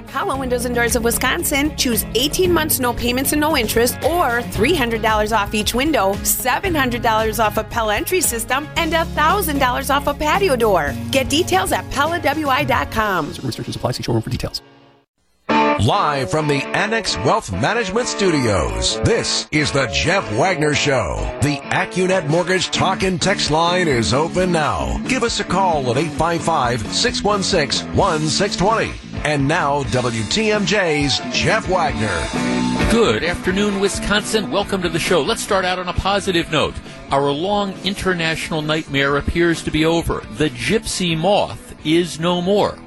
At Pella Windows and Doors of Wisconsin, choose 18 months no payments and no interest, or $300 off each window, $700 off a Pella entry system, and $1,000 off a patio door. Get details at PellaWI.com. Certain restrictions apply. See showroom for details. Live from the Annex Wealth Management Studios, this is the Jeff Wagner Show. The Accunet Mortgage Talk and Text line is open now. Give us a call at 855 616 1620. And now, WTMJ's Jeff Wagner. Good afternoon, Wisconsin. Welcome to the show. Let's start out on a positive note. Our long international nightmare appears to be over. The gypsy moth is no more.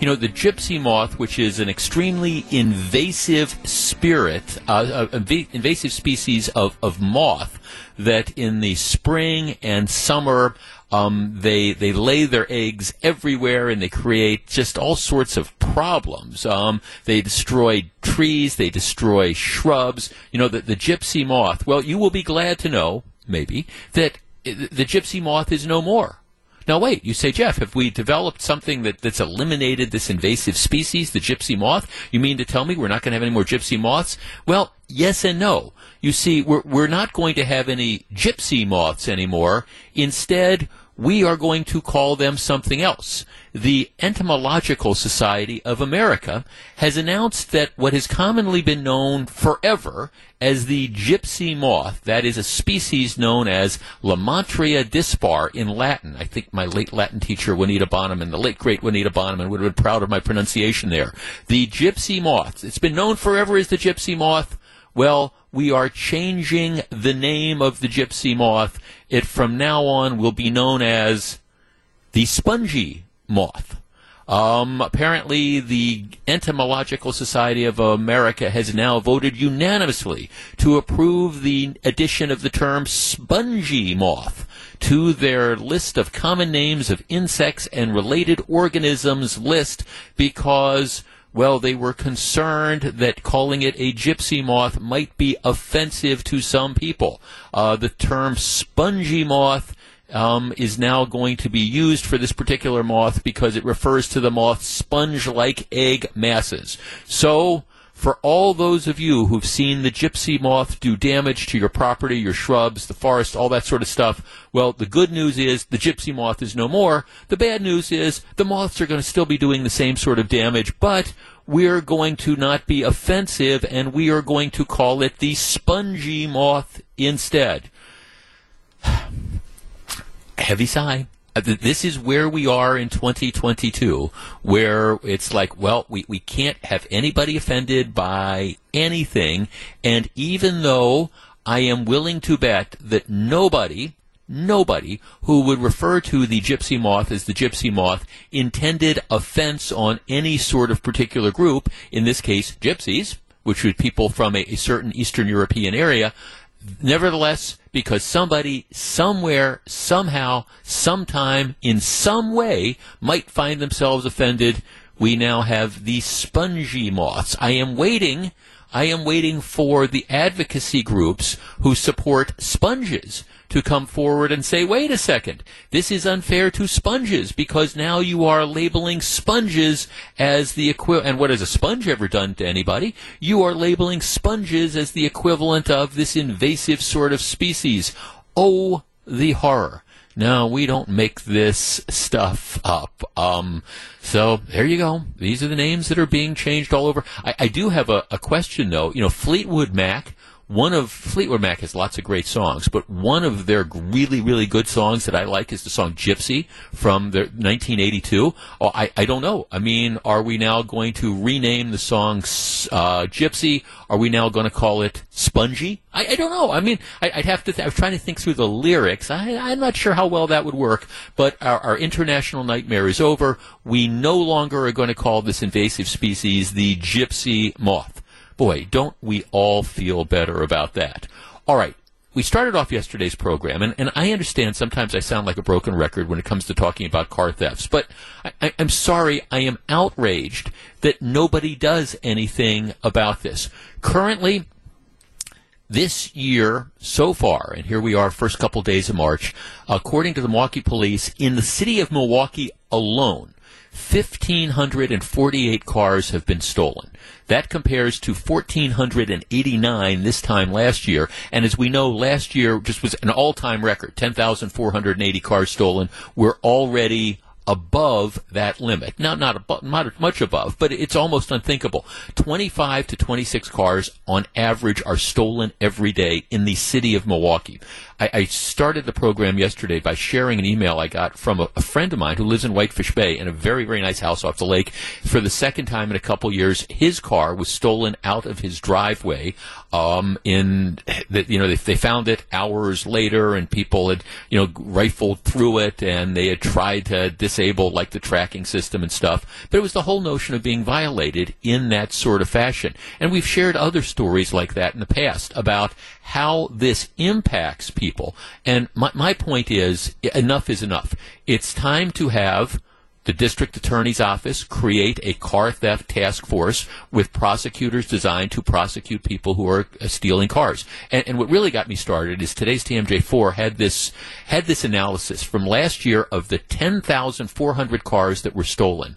You know, the gypsy moth, which is an extremely invasive spirit, uh, uh, invasive species of, of moth that in the spring and summer um, they they lay their eggs everywhere and they create just all sorts of problems. Um, they destroy trees, they destroy shrubs. You know, the, the gypsy moth. Well, you will be glad to know, maybe, that the gypsy moth is no more. Now, wait, you say, Jeff, have we developed something that, that's eliminated this invasive species, the gypsy moth? You mean to tell me we're not going to have any more gypsy moths? Well, yes and no. You see, we're, we're not going to have any gypsy moths anymore. Instead, we are going to call them something else. The Entomological Society of America has announced that what has commonly been known forever as the gypsy moth, that is a species known as Lymantria dispar in Latin. I think my late Latin teacher, Juanita Bonneman, the late great Juanita Bonneman, would have been proud of my pronunciation there. The gypsy moth. It's been known forever as the gypsy moth. Well, we are changing the name of the gypsy moth. It from now on will be known as the spongy moth. Um, apparently, the Entomological Society of America has now voted unanimously to approve the addition of the term spongy moth to their list of common names of insects and related organisms list because well, they were concerned that calling it a gypsy moth might be offensive to some people. Uh, the term spongy moth um, is now going to be used for this particular moth because it refers to the moth's sponge-like egg masses. So, for all those of you who've seen the gypsy moth do damage to your property, your shrubs, the forest, all that sort of stuff, well, the good news is the gypsy moth is no more. The bad news is the moths are going to still be doing the same sort of damage, but we're going to not be offensive and we are going to call it the spongy moth instead. Heavy sigh. Uh, this is where we are in 2022, where it's like, well, we, we can't have anybody offended by anything. And even though I am willing to bet that nobody, nobody who would refer to the gypsy moth as the gypsy moth intended offense on any sort of particular group, in this case, gypsies, which would people from a, a certain Eastern European area, nevertheless, because somebody, somewhere, somehow, sometime, in some way, might find themselves offended, we now have the spongy moths. I am waiting. I am waiting for the advocacy groups who support sponges to come forward and say, wait a second, this is unfair to sponges because now you are labeling sponges as the equivalent. And what has a sponge ever done to anybody? You are labeling sponges as the equivalent of this invasive sort of species. Oh, the horror. No, we don't make this stuff up. Um, so there you go. These are the names that are being changed all over. I, I do have a, a question though. You know, Fleetwood Mac one of Fleetwood Mac has lots of great songs, but one of their really, really good songs that I like is the song Gypsy from the 1982. Oh, I, I don't know. I mean, are we now going to rename the song uh, Gypsy? Are we now going to call it Spongy? I, I don't know. I mean, I, would have to. Th- I was trying to think through the lyrics. I, am not sure how well that would work. But our, our international nightmare is over. We no longer are going to call this invasive species the gypsy moth. Boy, don't we all feel better about that. All right. We started off yesterday's program, and, and I understand sometimes I sound like a broken record when it comes to talking about car thefts, but I, I'm sorry, I am outraged that nobody does anything about this. Currently, this year so far, and here we are, first couple days of March, according to the Milwaukee police, in the city of Milwaukee alone, 1,548 cars have been stolen. That compares to 1,489 this time last year. And as we know, last year just was an all-time record, 10,480 cars stolen. We're already above that limit. Now, not, above, not much above, but it's almost unthinkable. 25 to 26 cars on average are stolen every day in the city of Milwaukee. I, I started the program yesterday by sharing an email I got from a, a, friend of mine who lives in Whitefish Bay in a very, very nice house off the lake. For the second time in a couple years, his car was stolen out of his driveway. Um, in the, you know, they, they found it hours later, and people had you know rifled through it, and they had tried to disable like the tracking system and stuff. But it was the whole notion of being violated in that sort of fashion. And we've shared other stories like that in the past about how this impacts people. And my, my point is enough is enough. It's time to have the district attorney's office create a car theft task force with prosecutors designed to prosecute people who are uh, stealing cars. And, and, what really got me started is today's TMJ4 had this had this analysis from last year of the 10,400 cars that were stolen.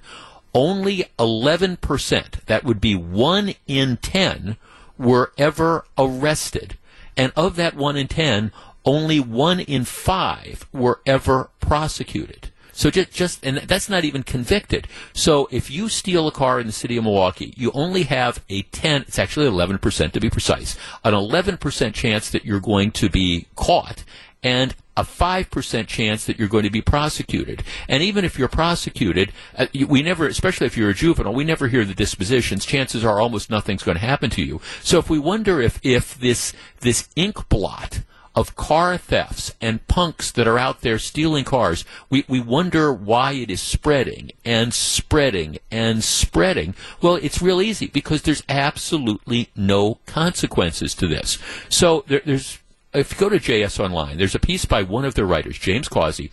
Only 11%, that would be 1 in 10, were ever arrested. And of that 1 in 10, only 1 in 5 were ever prosecuted. So just, just, and that's not even convicted. So if you steal a car in the city of Milwaukee, you only have a 10, it's actually 11% to be precise, an 11% chance that you're going to be caught and a 5% chance that you're going to be prosecuted. And even if you're prosecuted, uh, we never, especially if you're a juvenile, we never hear the dispositions. Chances are almost nothing's going to happen to you. So if we wonder if, if this, this ink blot of car thefts and punks that are out there stealing cars, we, we wonder why it is spreading and spreading and spreading. Well, it's real easy because there's absolutely no consequences to this. So there, there's if you go to JS Online, there's a piece by one of their writers, James Causey,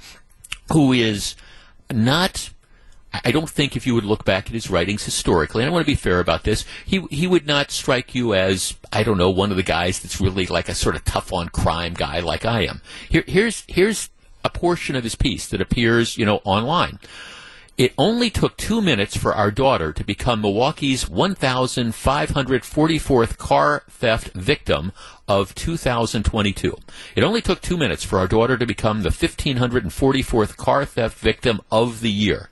who is not. I don't think if you would look back at his writings historically, and I want to be fair about this, he he would not strike you as I don't know one of the guys that's really like a sort of tough on crime guy like I am. Here, here's here's a portion of his piece that appears you know online. It only took two minutes for our daughter to become Milwaukee's 1,544th car theft victim of 2022. It only took two minutes for our daughter to become the 1,544th car theft victim of the year.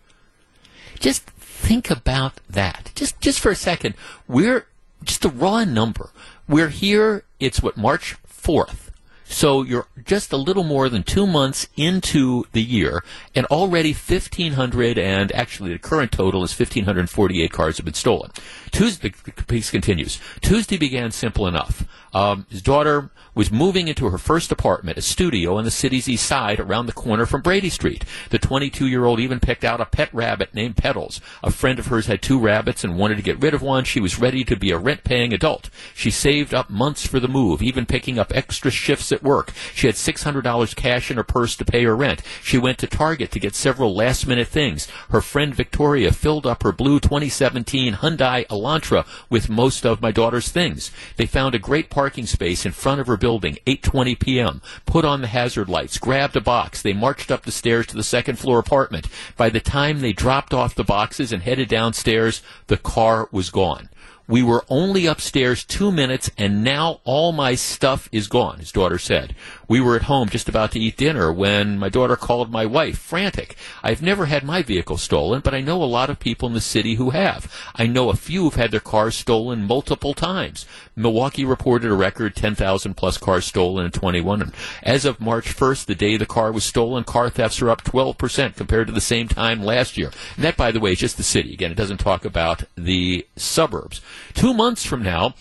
Just think about that. Just, just for a second. We're just a raw number. We're here, it's what, March 4th. So you're just a little more than two months into the year, and already 1,500, and actually the current total is 1,548 cars have been stolen. Tuesday, the piece continues. Tuesday began simple enough. Um, his daughter was moving into her first apartment, a studio on the city's east side around the corner from Brady Street. The 22 year old even picked out a pet rabbit named Petals. A friend of hers had two rabbits and wanted to get rid of one. She was ready to be a rent paying adult. She saved up months for the move, even picking up extra shifts at work. She had $600 cash in her purse to pay her rent. She went to Target to get several last minute things. Her friend Victoria filled up her blue 2017 Hyundai Elantra with most of my daughter's things. They found a great parking space in front of her building, 8:20 p.m. Put on the hazard lights, grabbed a box. They marched up the stairs to the second floor apartment. By the time they dropped off the boxes and headed downstairs, the car was gone. We were only upstairs two minutes, and now all my stuff is gone, his daughter said. We were at home just about to eat dinner when my daughter called my wife, frantic. I've never had my vehicle stolen, but I know a lot of people in the city who have. I know a few have had their cars stolen multiple times. Milwaukee reported a record 10,000 plus cars stolen in 21. And as of March 1st, the day the car was stolen, car thefts are up 12% compared to the same time last year. And that, by the way, is just the city. Again, it doesn't talk about the suburbs. Two months from now,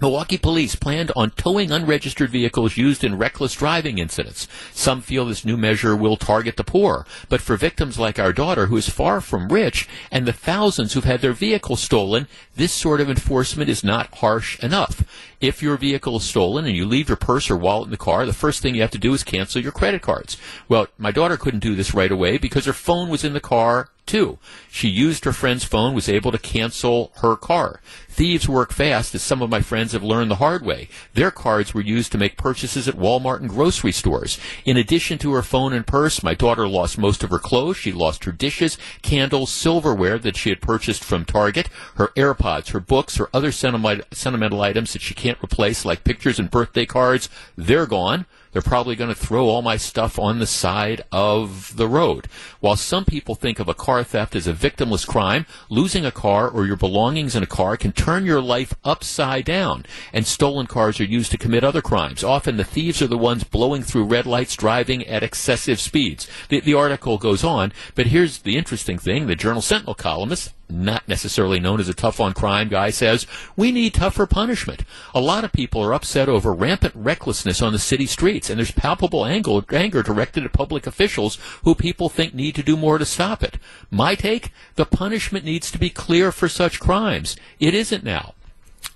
Milwaukee police planned on towing unregistered vehicles used in reckless driving incidents. Some feel this new measure will target the poor, but for victims like our daughter, who is far from rich, and the thousands who've had their vehicles stolen, this sort of enforcement is not harsh enough. If your vehicle is stolen and you leave your purse or wallet in the car, the first thing you have to do is cancel your credit cards. Well, my daughter couldn't do this right away because her phone was in the car Two, she used her friend's phone, was able to cancel her car. Thieves work fast, as some of my friends have learned the hard way. Their cards were used to make purchases at Walmart and grocery stores. In addition to her phone and purse, my daughter lost most of her clothes. She lost her dishes, candles, silverware that she had purchased from Target, her AirPods, her books, her other sentimental items that she can't replace, like pictures and birthday cards. They're gone. They're probably going to throw all my stuff on the side of the road. While some people think of a car theft as a victimless crime, losing a car or your belongings in a car can turn your life upside down. And stolen cars are used to commit other crimes. Often the thieves are the ones blowing through red lights, driving at excessive speeds. The, the article goes on, but here's the interesting thing. The Journal Sentinel columnist not necessarily known as a tough on crime guy, says we need tougher punishment. A lot of people are upset over rampant recklessness on the city streets, and there's palpable anger, anger directed at public officials who people think need to do more to stop it. My take: the punishment needs to be clear for such crimes. It isn't now.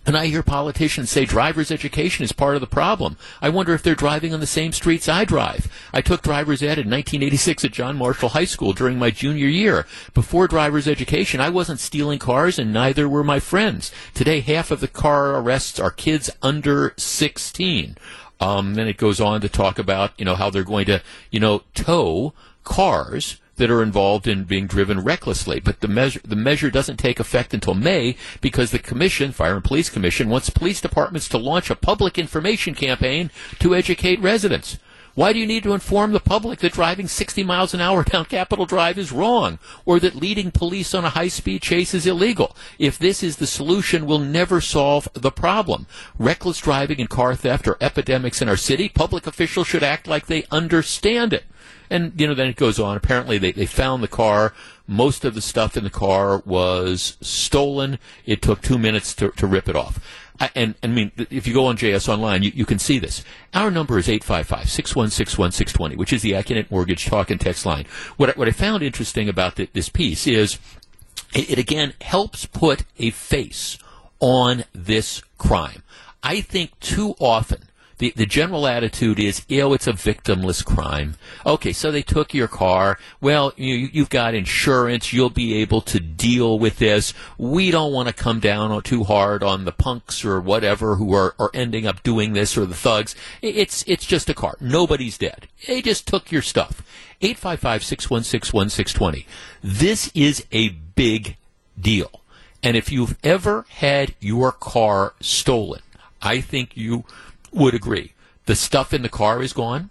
And I hear politicians say driver's education is part of the problem. I wonder if they're driving on the same streets I drive. I took driver's ed in 1986 at John Marshall High School during my junior year. Before driver's education, I wasn't stealing cars and neither were my friends. Today, half of the car arrests are kids under 16. Um, then it goes on to talk about, you know, how they're going to, you know, tow cars that are involved in being driven recklessly. But the measure the measure doesn't take effect until May because the commission, Fire and Police Commission, wants police departments to launch a public information campaign to educate residents. Why do you need to inform the public that driving 60 miles an hour down Capitol Drive is wrong, or that leading police on a high-speed chase is illegal? If this is the solution, we'll never solve the problem. Reckless driving and car theft are epidemics in our city. Public officials should act like they understand it. And, you know, then it goes on. Apparently, they, they found the car. Most of the stuff in the car was stolen. It took two minutes to, to rip it off. I, and, I mean, if you go on JS Online, you, you can see this. Our number is 855-616-1620, which is the Accunet Mortgage talk and text line. What I, what I found interesting about the, this piece is it, it again helps put a face on this crime. I think too often the, the general attitude is, oh, it's a victimless crime. Okay, so they took your car. Well, you, you've got insurance. You'll be able to deal with this. We don't want to come down too hard on the punks or whatever who are, are ending up doing this or the thugs. It's, it's just a car. Nobody's dead. They just took your stuff. 855-616-1620. This is a big deal. And if you've ever had your car stolen, I think you would agree. The stuff in the car is gone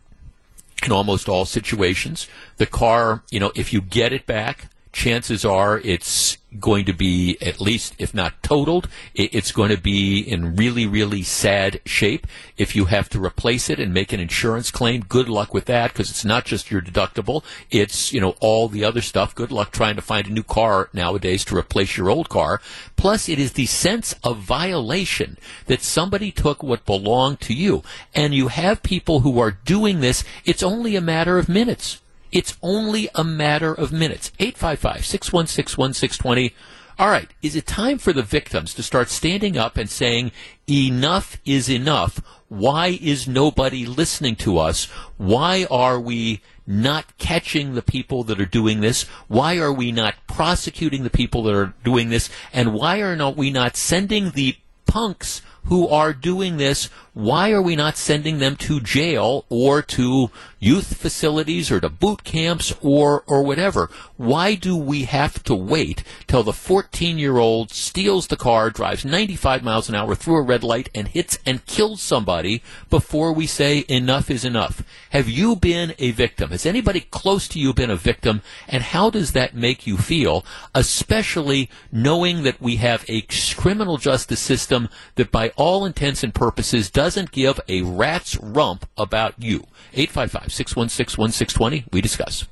in almost all situations. The car, you know, if you get it back, chances are it's going to be at least, if not totaled, it's going to be in really, really sad shape. If you have to replace it and make an insurance claim, good luck with that because it's not just your deductible. It's, you know, all the other stuff. Good luck trying to find a new car nowadays to replace your old car. Plus, it is the sense of violation that somebody took what belonged to you. And you have people who are doing this. It's only a matter of minutes. It's only a matter of minutes. 855 616 1620. All right, is it time for the victims to start standing up and saying, enough is enough? Why is nobody listening to us? Why are we not catching the people that are doing this? Why are we not prosecuting the people that are doing this? And why are not we not sending the punks who are doing this, why are we not sending them to jail or to youth facilities or to boot camps or, or whatever? Why do we have to wait till the 14 year old steals the car, drives 95 miles an hour through a red light and hits and kills somebody before we say enough is enough? Have you been a victim? Has anybody close to you been a victim? And how does that make you feel, especially knowing that we have a criminal justice system that by all intents and purposes doesn't give a rat's rump about you? 855 616 1620. We discuss.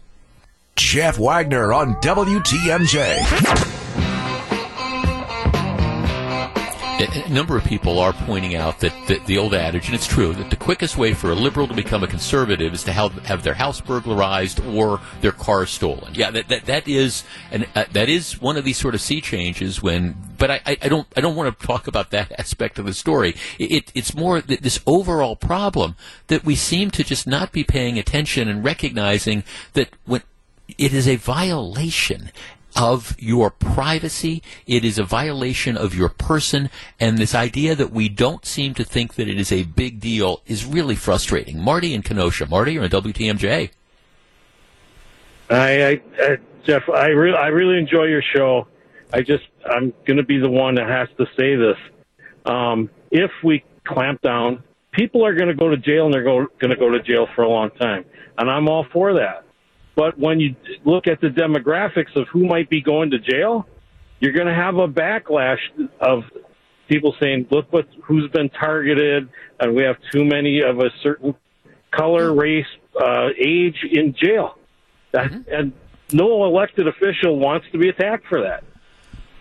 Jeff Wagner on WTMJ. A number of people are pointing out that the, the, old adage, and it's true, that the quickest way for a liberal to become a conservative is to have, have their house burglarized or their car stolen. Yeah, that that, that is and uh, that is one of these sort of sea changes. When, but I, I don't I don't want to talk about that aspect of the story. It, it's more this overall problem that we seem to just not be paying attention and recognizing that when it is a violation of your privacy. It is a violation of your person. And this idea that we don't seem to think that it is a big deal is really frustrating. Marty and Kenosha. Marty, you're on WTMJ. I, I, I Jeff, I really, I really enjoy your show. I just, I'm going to be the one that has to say this. Um, if we clamp down, people are going to go to jail and they're going to go to jail for a long time. And I'm all for that. But when you look at the demographics of who might be going to jail, you're going to have a backlash of people saying, "Look what who's been targeted, and we have too many of a certain color, race, uh, age in jail." That, mm-hmm. And no elected official wants to be attacked for that.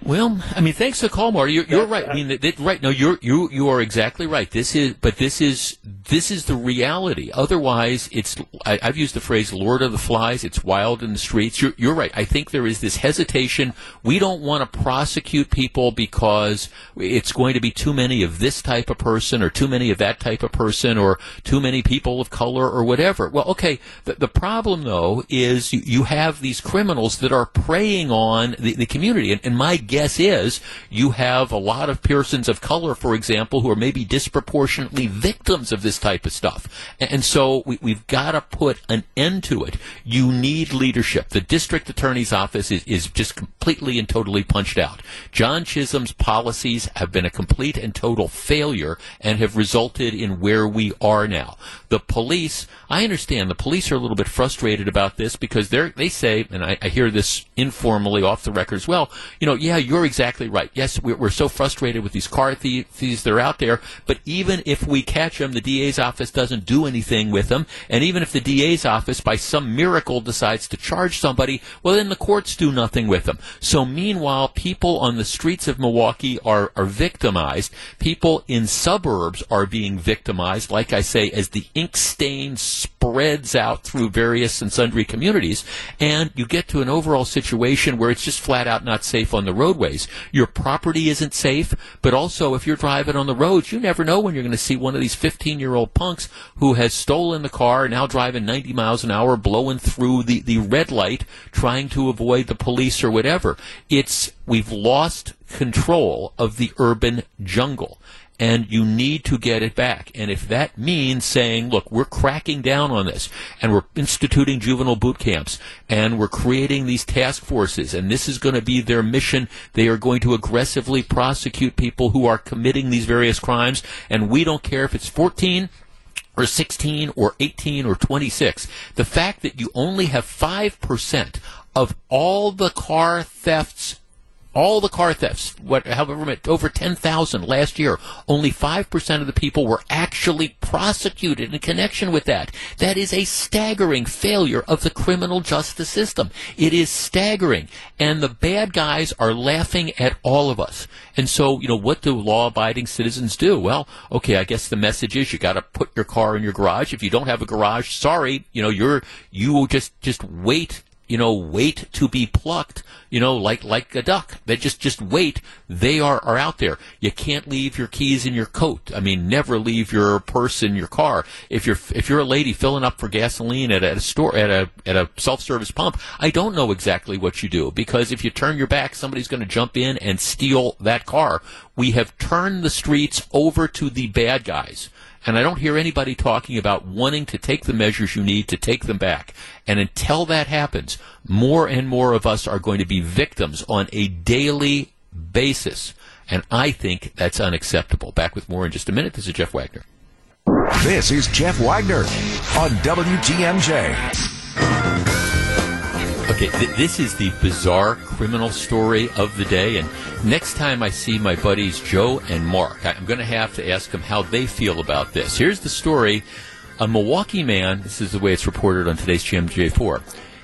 Well, I mean, thanks for the call, Marty. You're, you're right. I mean, that, that, right. No, you're you you are exactly right. This is, but this is this is the reality. Otherwise, it's. I, have used the phrase "Lord of the Flies." It's wild in the streets. You're, you're right. I think there is this hesitation. We don't want to prosecute people because it's going to be too many of this type of person, or too many of that type of person, or too many people of color, or whatever. Well, okay. The, the problem, though, is you, you have these criminals that are preying on the, the community, and, and my guess is you have a lot of persons of color, for example, who are maybe disproportionately victims of this type of stuff. And so we, have got to put an end to it. You need leadership. The district attorney's office is, is just completely and totally punched out. John Chisholm's policies have been a complete and total failure and have resulted in where we are now. The police, I understand the police are a little bit frustrated about this because they they say, and I, I hear this informally off the record as well, you know, yeah, you're exactly right. Yes, we're, we're so frustrated with these car thieves that are out there, but even if we catch them, the DA's office doesn't do anything with them. And even if the DA's office, by some miracle, decides to charge somebody, well, then the courts do nothing with them. So meanwhile, people on the streets of Milwaukee are, are victimized. People in suburbs are being victimized, like I say, as the ink stain spreads out through various and sundry communities. And you get to an overall situation where it's just flat out not safe on the road roadways. Your property isn't safe, but also if you're driving on the roads, you never know when you're going to see one of these 15 year old punks who has stolen the car, and now driving 90 miles an hour, blowing through the, the red light, trying to avoid the police or whatever. It's, we've lost control of the urban jungle and you need to get it back. And if that means saying, look, we're cracking down on this, and we're instituting juvenile boot camps, and we're creating these task forces, and this is going to be their mission, they are going to aggressively prosecute people who are committing these various crimes, and we don't care if it's 14 or 16 or 18 or 26. The fact that you only have 5% of all the car thefts all the car thefts, what, however, over 10,000 last year, only 5% of the people were actually prosecuted in connection with that. That is a staggering failure of the criminal justice system. It is staggering. And the bad guys are laughing at all of us. And so, you know, what do law abiding citizens do? Well, okay, I guess the message is you got to put your car in your garage. If you don't have a garage, sorry, you know, you're, you will just, just wait you know, wait to be plucked, you know, like, like a duck. They just, just wait. They are, are out there. You can't leave your keys in your coat. I mean, never leave your purse in your car. If you're, if you're a lady filling up for gasoline at a, at a store, at a, at a self-service pump, I don't know exactly what you do because if you turn your back, somebody's going to jump in and steal that car. We have turned the streets over to the bad guys. And I don't hear anybody talking about wanting to take the measures you need to take them back. And until that happens, more and more of us are going to be victims on a daily basis. And I think that's unacceptable. Back with more in just a minute. This is Jeff Wagner. This is Jeff Wagner on WTMJ. Okay, th- this is the bizarre criminal story of the day. And next time I see my buddies Joe and Mark, I'm going to have to ask them how they feel about this. Here's the story. A Milwaukee man, this is the way it's reported on today's TMJ4.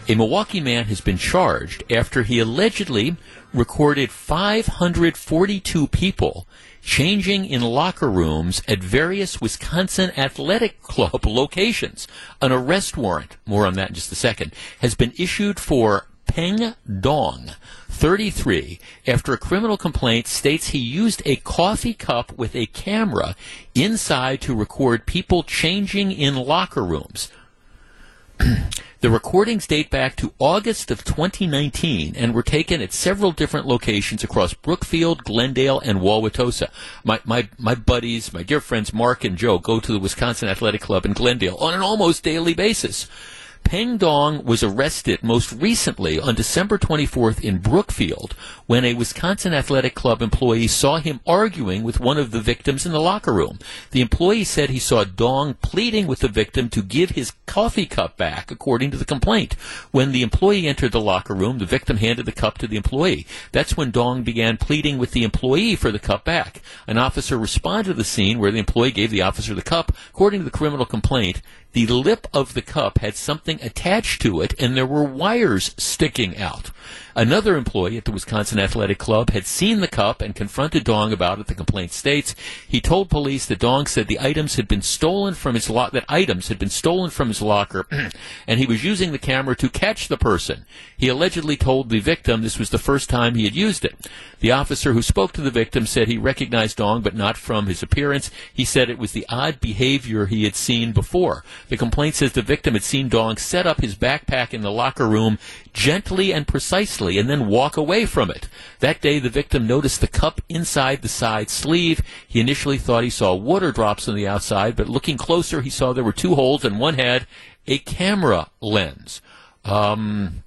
A Milwaukee man has been charged after he allegedly recorded 542 people changing in locker rooms at various Wisconsin athletic club locations. An arrest warrant, more on that in just a second, has been issued for Peng Dong, 33, after a criminal complaint states he used a coffee cup with a camera inside to record people changing in locker rooms. The recordings date back to August of 2019 and were taken at several different locations across Brookfield, Glendale, and Wauwatosa. My, my, my buddies, my dear friends Mark and Joe go to the Wisconsin Athletic Club in Glendale on an almost daily basis. Peng Dong was arrested most recently on December 24th in Brookfield when a Wisconsin Athletic Club employee saw him arguing with one of the victims in the locker room. The employee said he saw Dong pleading with the victim to give his coffee cup back, according to the complaint. When the employee entered the locker room, the victim handed the cup to the employee. That's when Dong began pleading with the employee for the cup back. An officer responded to the scene where the employee gave the officer the cup. According to the criminal complaint, the lip of the cup had something attached to it and there were wires sticking out. Another employee at the Wisconsin Athletic Club had seen the cup and confronted Dong about it, the complaint states. He told police that Dong said the items had been stolen from his lo- that items had been stolen from his locker and he was using the camera to catch the person. He allegedly told the victim this was the first time he had used it. The officer who spoke to the victim said he recognized Dong but not from his appearance. He said it was the odd behavior he had seen before. The complaint says the victim had seen Dong set up his backpack in the locker room gently and precisely and then walk away from it. That day, the victim noticed the cup inside the side sleeve. He initially thought he saw water drops on the outside, but looking closer, he saw there were two holes and one had a camera lens. Um,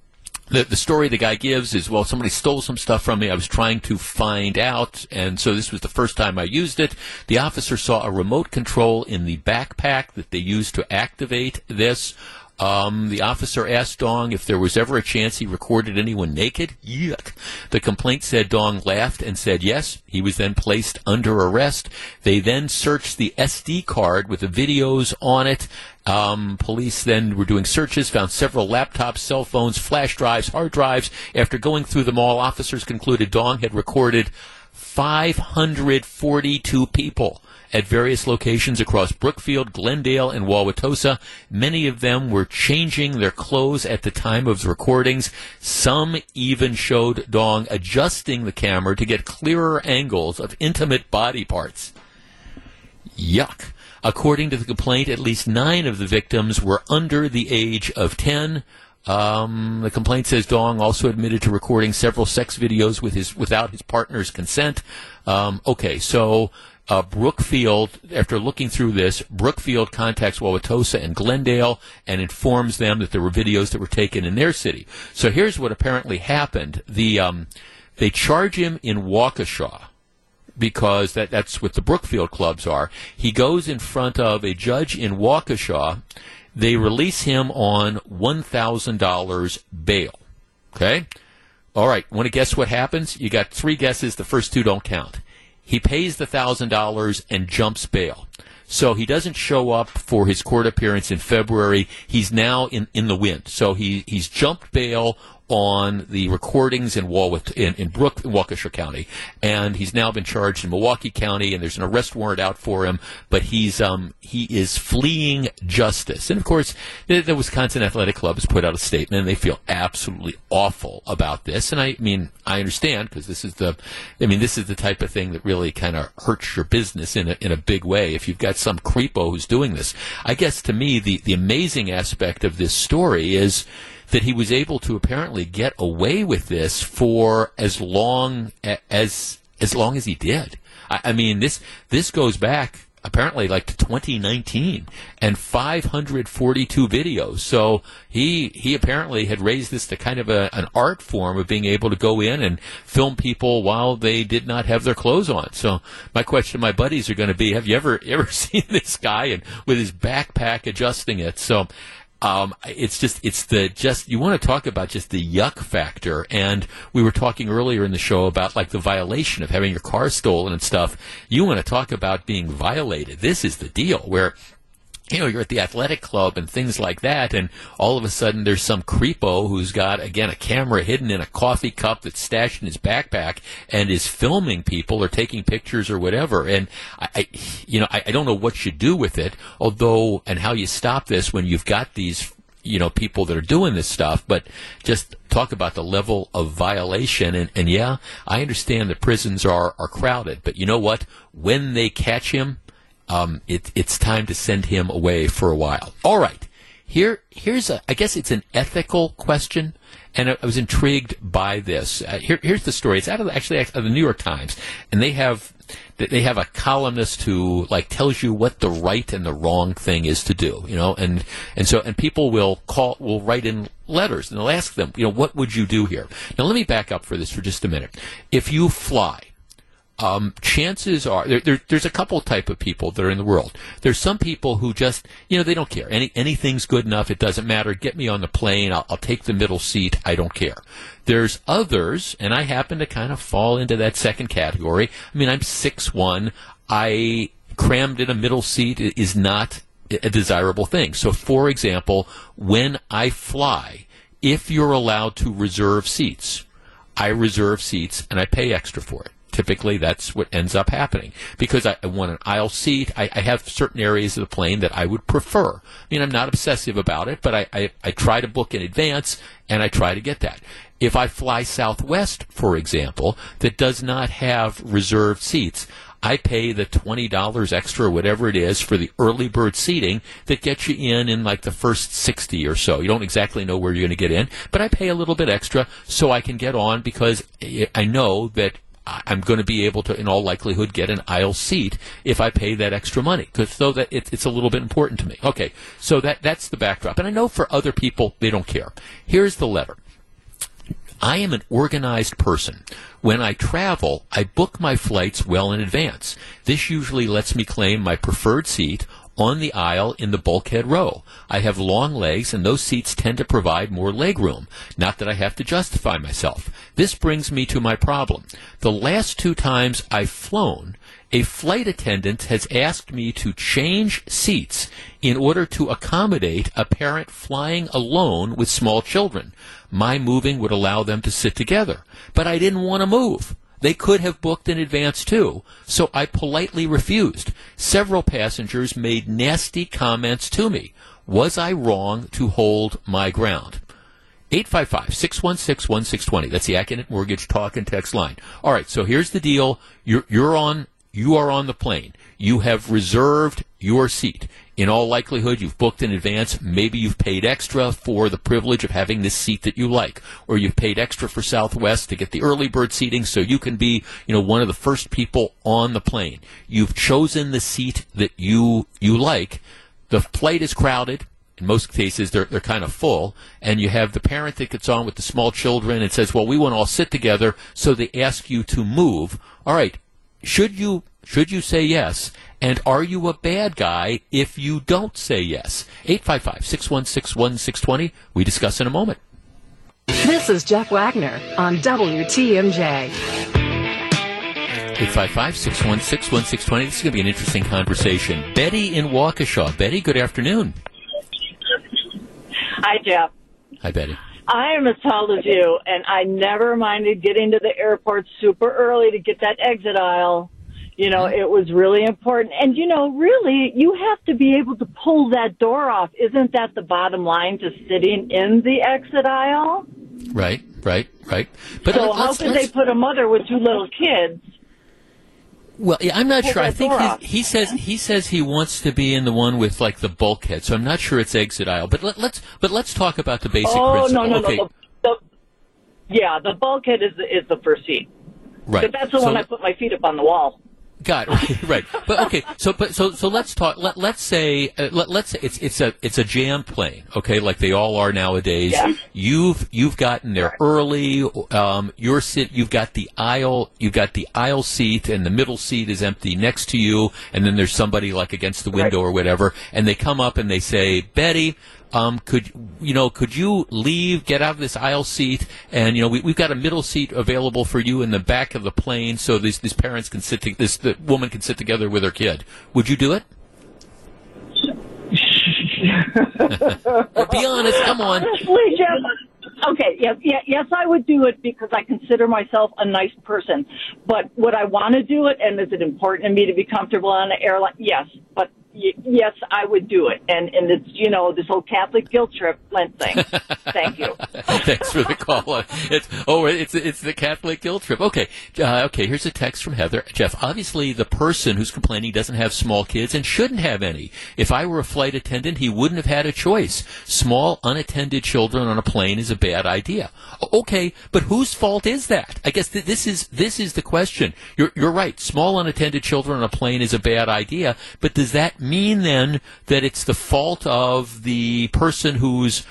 the, the story the guy gives is, well, somebody stole some stuff from me. I was trying to find out, and so this was the first time I used it. The officer saw a remote control in the backpack that they used to activate this. Um, the officer asked Dong if there was ever a chance he recorded anyone naked. Yuck. The complaint said Dong laughed and said yes. He was then placed under arrest. They then searched the SD card with the videos on it. Um, police then were doing searches, found several laptops, cell phones, flash drives, hard drives. After going through them all, officers concluded Dong had recorded 542 people at various locations across Brookfield, Glendale, and Wauwatosa. Many of them were changing their clothes at the time of the recordings. Some even showed Dong adjusting the camera to get clearer angles of intimate body parts. Yuck. According to the complaint, at least nine of the victims were under the age of 10. Um, the complaint says Dong also admitted to recording several sex videos with his without his partner's consent. Um, okay, so uh, Brookfield, after looking through this, Brookfield contacts Wauwatosa and Glendale and informs them that there were videos that were taken in their city. So here's what apparently happened: the um, they charge him in Waukesha because that, that's what the Brookfield clubs are. He goes in front of a judge in Waukesha. They release him on $1,000 bail. Okay? All right. Want to guess what happens? You got three guesses. The first two don't count. He pays the $1,000 and jumps bail. So he doesn't show up for his court appearance in February. He's now in, in the wind. So he, he's jumped bail on the recordings in Walworth, in, in Brook, in Waukesha County, and he's now been charged in Milwaukee County, and there's an arrest warrant out for him. But he's um, he is fleeing justice, and of course, the, the Wisconsin Athletic Club has put out a statement, and they feel absolutely awful about this. And I mean, I understand because this is the, I mean, this is the type of thing that really kind of hurts your business in a in a big way. If you've got some creepo who's doing this, I guess to me the the amazing aspect of this story is that he was able to apparently get away with this for as long as as long as he did. I, I mean, this this goes back apparently like to 2019 and 542 videos. So he he apparently had raised this to kind of a, an art form of being able to go in and film people while they did not have their clothes on. So my question to my buddies are going to be: Have you ever ever seen this guy and with his backpack adjusting it? So um, it's just it's the just you want to talk about just the yuck factor and we were talking earlier in the show about like the violation of having your car stolen and stuff. You want to talk about being violated. This is the deal where you know, you're at the athletic club and things like that, and all of a sudden there's some creepo who's got, again, a camera hidden in a coffee cup that's stashed in his backpack and is filming people or taking pictures or whatever. And I, I you know, I, I don't know what you do with it, although, and how you stop this when you've got these you know people that are doing this stuff but just talk about the level of violation and, and yeah i understand that prisons are are crowded but you know what when they catch him um, it, it's time to send him away for a while. All right. Here, here's a, I guess it's an ethical question, and I, I was intrigued by this. Uh, here, here's the story. It's out of actually out of the New York Times, and they have they have a columnist who like tells you what the right and the wrong thing is to do, you know, and and so and people will call will write in letters and they'll ask them, you know, what would you do here? Now let me back up for this for just a minute. If you fly, um, chances are there, there, there's a couple type of people that are in the world. There's some people who just you know they don't care. Any anything's good enough. It doesn't matter. Get me on the plane. I'll, I'll take the middle seat. I don't care. There's others, and I happen to kind of fall into that second category. I mean, I'm six one. I crammed in a middle seat is not a desirable thing. So, for example, when I fly, if you're allowed to reserve seats, I reserve seats and I pay extra for it typically that's what ends up happening because I, I want an aisle seat. I, I, have certain areas of the plane that I would prefer. I mean, I'm not obsessive about it, but I, I, I try to book in advance and I try to get that. If I fly Southwest, for example, that does not have reserved seats, I pay the $20 extra, whatever it is, for the early bird seating that gets you in in like the first 60 or so. You don't exactly know where you're going to get in, but I pay a little bit extra so I can get on because I know that I'm going to be able to, in all likelihood, get an aisle seat if I pay that extra money. Because so that it, it's a little bit important to me. Okay, so that that's the backdrop, and I know for other people they don't care. Here's the letter. I am an organized person. When I travel, I book my flights well in advance. This usually lets me claim my preferred seat on the aisle in the bulkhead row. I have long legs, and those seats tend to provide more leg room. Not that I have to justify myself. This brings me to my problem. The last two times I've flown, a flight attendant has asked me to change seats in order to accommodate a parent flying alone with small children. My moving would allow them to sit together, but I didn't want to move. They could have booked in advance too, so I politely refused. Several passengers made nasty comments to me. Was I wrong to hold my ground? 855 616 1620. That's the Accunet Mortgage talk and text line. All right, so here's the deal. You're, you're on, you are on the plane. You have reserved your seat in all likelihood, you've booked in advance. Maybe you've paid extra for the privilege of having this seat that you like, or you've paid extra for Southwest to get the early bird seating so you can be, you know, one of the first people on the plane. You've chosen the seat that you you like. The flight is crowded. In most cases, they're, they're kind of full, and you have the parent that gets on with the small children and says, "Well, we want to all sit together," so they ask you to move. All right, should you should you say yes? And are you a bad guy if you don't say yes? 855 616 1620. We discuss in a moment. This is Jeff Wagner on WTMJ. 855 616 1620. This is going to be an interesting conversation. Betty in Waukesha. Betty, good afternoon. Hi, Jeff. Hi, Betty. I am as tall as you, and I never minded getting to the airport super early to get that exit aisle you know, mm-hmm. it was really important. And, you know, really, you have to be able to pull that door off. Isn't that the bottom line to sitting in the exit aisle? Right, right, right. But so how can they put a mother with two little kids? Well, yeah, I'm not sure. I think he says he says he wants to be in the one with like the bulkhead. So I'm not sure it's exit aisle. But let, us but let's talk about the basic oh, principle. no, no, okay. no. The, the, yeah, the bulkhead is the, is the first seat. Right. But that's the so, one I put my feet up on the wall. Got it. right. But okay. So but so so let's talk. Let, let's say uh, let, let's say it's it's a it's a jam plane. Okay, like they all are nowadays. Yeah. You've you've gotten there early. Um, you're sit. You've got the aisle. You've got the aisle seat, and the middle seat is empty next to you. And then there's somebody like against the window right. or whatever. And they come up and they say, Betty, um, could you know could you leave get out of this aisle seat and you know we, have got a middle seat available for you in the back of the plane so these these parents can sit to, this the woman can sit together with her kid. Would you do it? Be honest come on. Honestly Jeff, okay yes yeah, yes I would do it because I consider myself a nice person. But would I want to do it and is it important to me to be comfortable on an airline? Yes but yes, I would do it. And and it's you know this whole Catholic guilt trip Lent thing. Thank you. Thanks for the call. It's oh, it's it's the Catholic guilt trip. Okay, uh, okay. Here's a text from Heather. Jeff, obviously the person who's complaining doesn't have small kids and shouldn't have any. If I were a flight attendant, he wouldn't have had a choice. Small unattended children on a plane is a bad idea. Okay, but whose fault is that? I guess th- this is this is the question. You're you're right. Small unattended children on a plane is a bad idea. But does that mean then that it's the fault of the person who's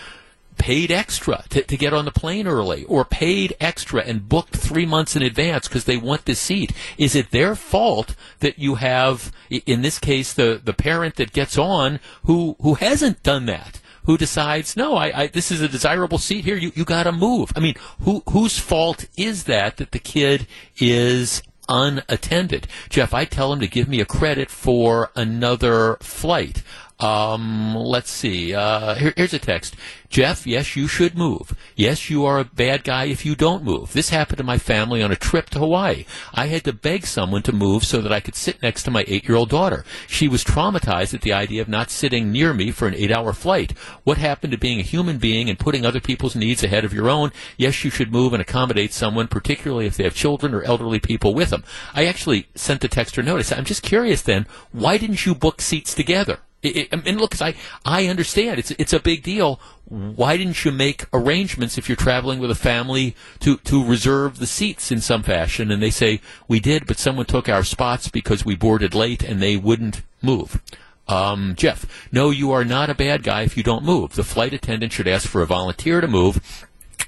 paid extra to, to get on the plane early or paid extra and booked three months in advance because they want this seat. Is it their fault that you have, in this case, the, the parent that gets on who, who hasn't done that? Who decides, no, I, I this is a desirable seat here, you, you gotta move. I mean, who, whose fault is that that the kid is unattended? Jeff, I tell him to give me a credit for another flight. Um, let's see. Uh, here, here's a text. Jeff, yes, you should move. Yes, you are a bad guy if you don't move. This happened to my family on a trip to Hawaii. I had to beg someone to move so that I could sit next to my eight-year-old daughter. She was traumatized at the idea of not sitting near me for an eight-hour flight. What happened to being a human being and putting other people's needs ahead of your own? Yes, you should move and accommodate someone, particularly if they have children or elderly people with them. I actually sent the text or notice. I'm just curious then, why didn't you book seats together? It, it, and look, I I understand it's it's a big deal. Why didn't you make arrangements if you're traveling with a family to to reserve the seats in some fashion? And they say we did, but someone took our spots because we boarded late and they wouldn't move. Um, Jeff, no, you are not a bad guy if you don't move. The flight attendant should ask for a volunteer to move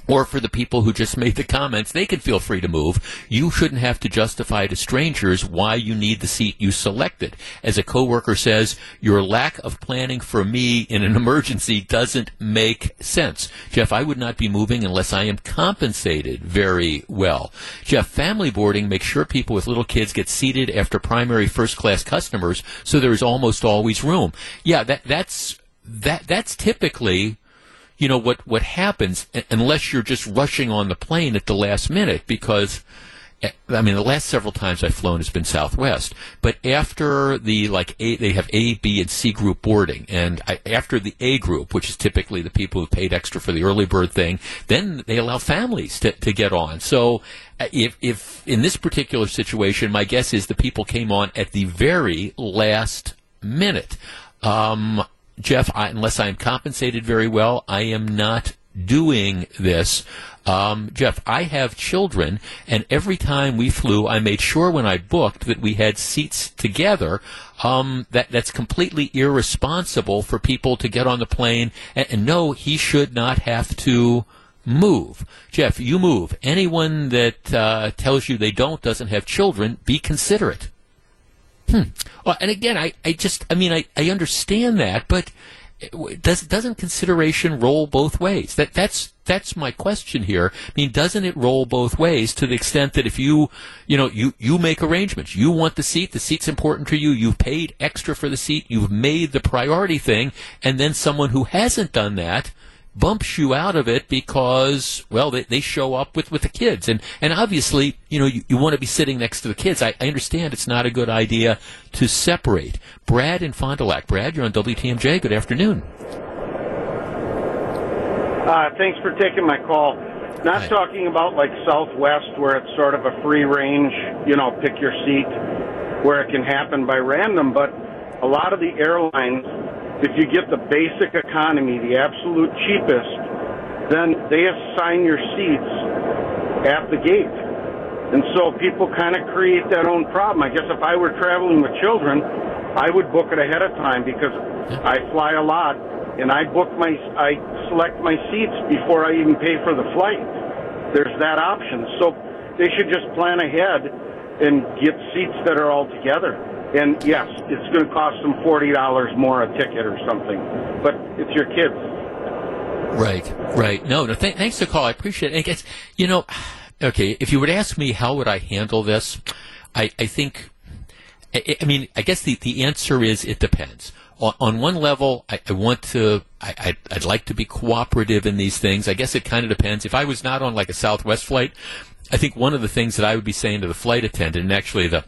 or for the people who just made the comments, they can feel free to move. You shouldn't have to justify to strangers why you need the seat you selected. As a coworker says, your lack of planning for me in an emergency doesn't make sense. Jeff, I would not be moving unless I am compensated very well. Jeff, family boarding makes sure people with little kids get seated after primary first class customers so there is almost always room. Yeah, that that's that that's typically you know what what happens unless you're just rushing on the plane at the last minute because eh, I mean the last several times I've flown has been Southwest. But after the like A, they have A B and C group boarding and I, after the A group which is typically the people who paid extra for the early bird thing then they allow families to, to get on. So uh, if if in this particular situation my guess is the people came on at the very last minute. Um, Jeff, I, unless I am compensated very well, I am not doing this. Um, Jeff, I have children, and every time we flew, I made sure when I booked that we had seats together. Um, that that's completely irresponsible for people to get on the plane and, and no, he should not have to move. Jeff, you move. Anyone that uh, tells you they don't doesn't have children, be considerate. Hmm. Well, and again, I, I just, I mean, I, I understand that, but does doesn't consideration roll both ways? That that's that's my question here. I mean, doesn't it roll both ways to the extent that if you, you know, you you make arrangements, you want the seat, the seat's important to you, you've paid extra for the seat, you've made the priority thing, and then someone who hasn't done that bumps you out of it because well they, they show up with, with the kids. And and obviously you know you, you want to be sitting next to the kids. I, I understand it's not a good idea to separate. Brad in fond du lac. Brad you're on wtmj good afternoon. Uh, thanks for taking my call. Not talking about like Southwest where it's sort of a free range, you know, pick your seat, where it can happen by random, but a lot of the airlines, if you get the basic economy, the absolute cheapest, then they assign your seats at the gate. And so people kind of create that own problem. I guess if I were traveling with children, I would book it ahead of time because I fly a lot and I book my I select my seats before I even pay for the flight. There's that option. So they should just plan ahead and get seats that are all together. And yes, it's going to cost them forty dollars more a ticket or something, but it's your kids. Right, right. No, no. Th- thanks for the call. I appreciate it. Guess you know. Okay, if you would ask me how would I handle this, I, I think. I, I mean, I guess the, the answer is it depends. On, on one level, I, I want to. I, I'd, I'd like to be cooperative in these things. I guess it kind of depends. If I was not on like a Southwest flight, I think one of the things that I would be saying to the flight attendant, and actually the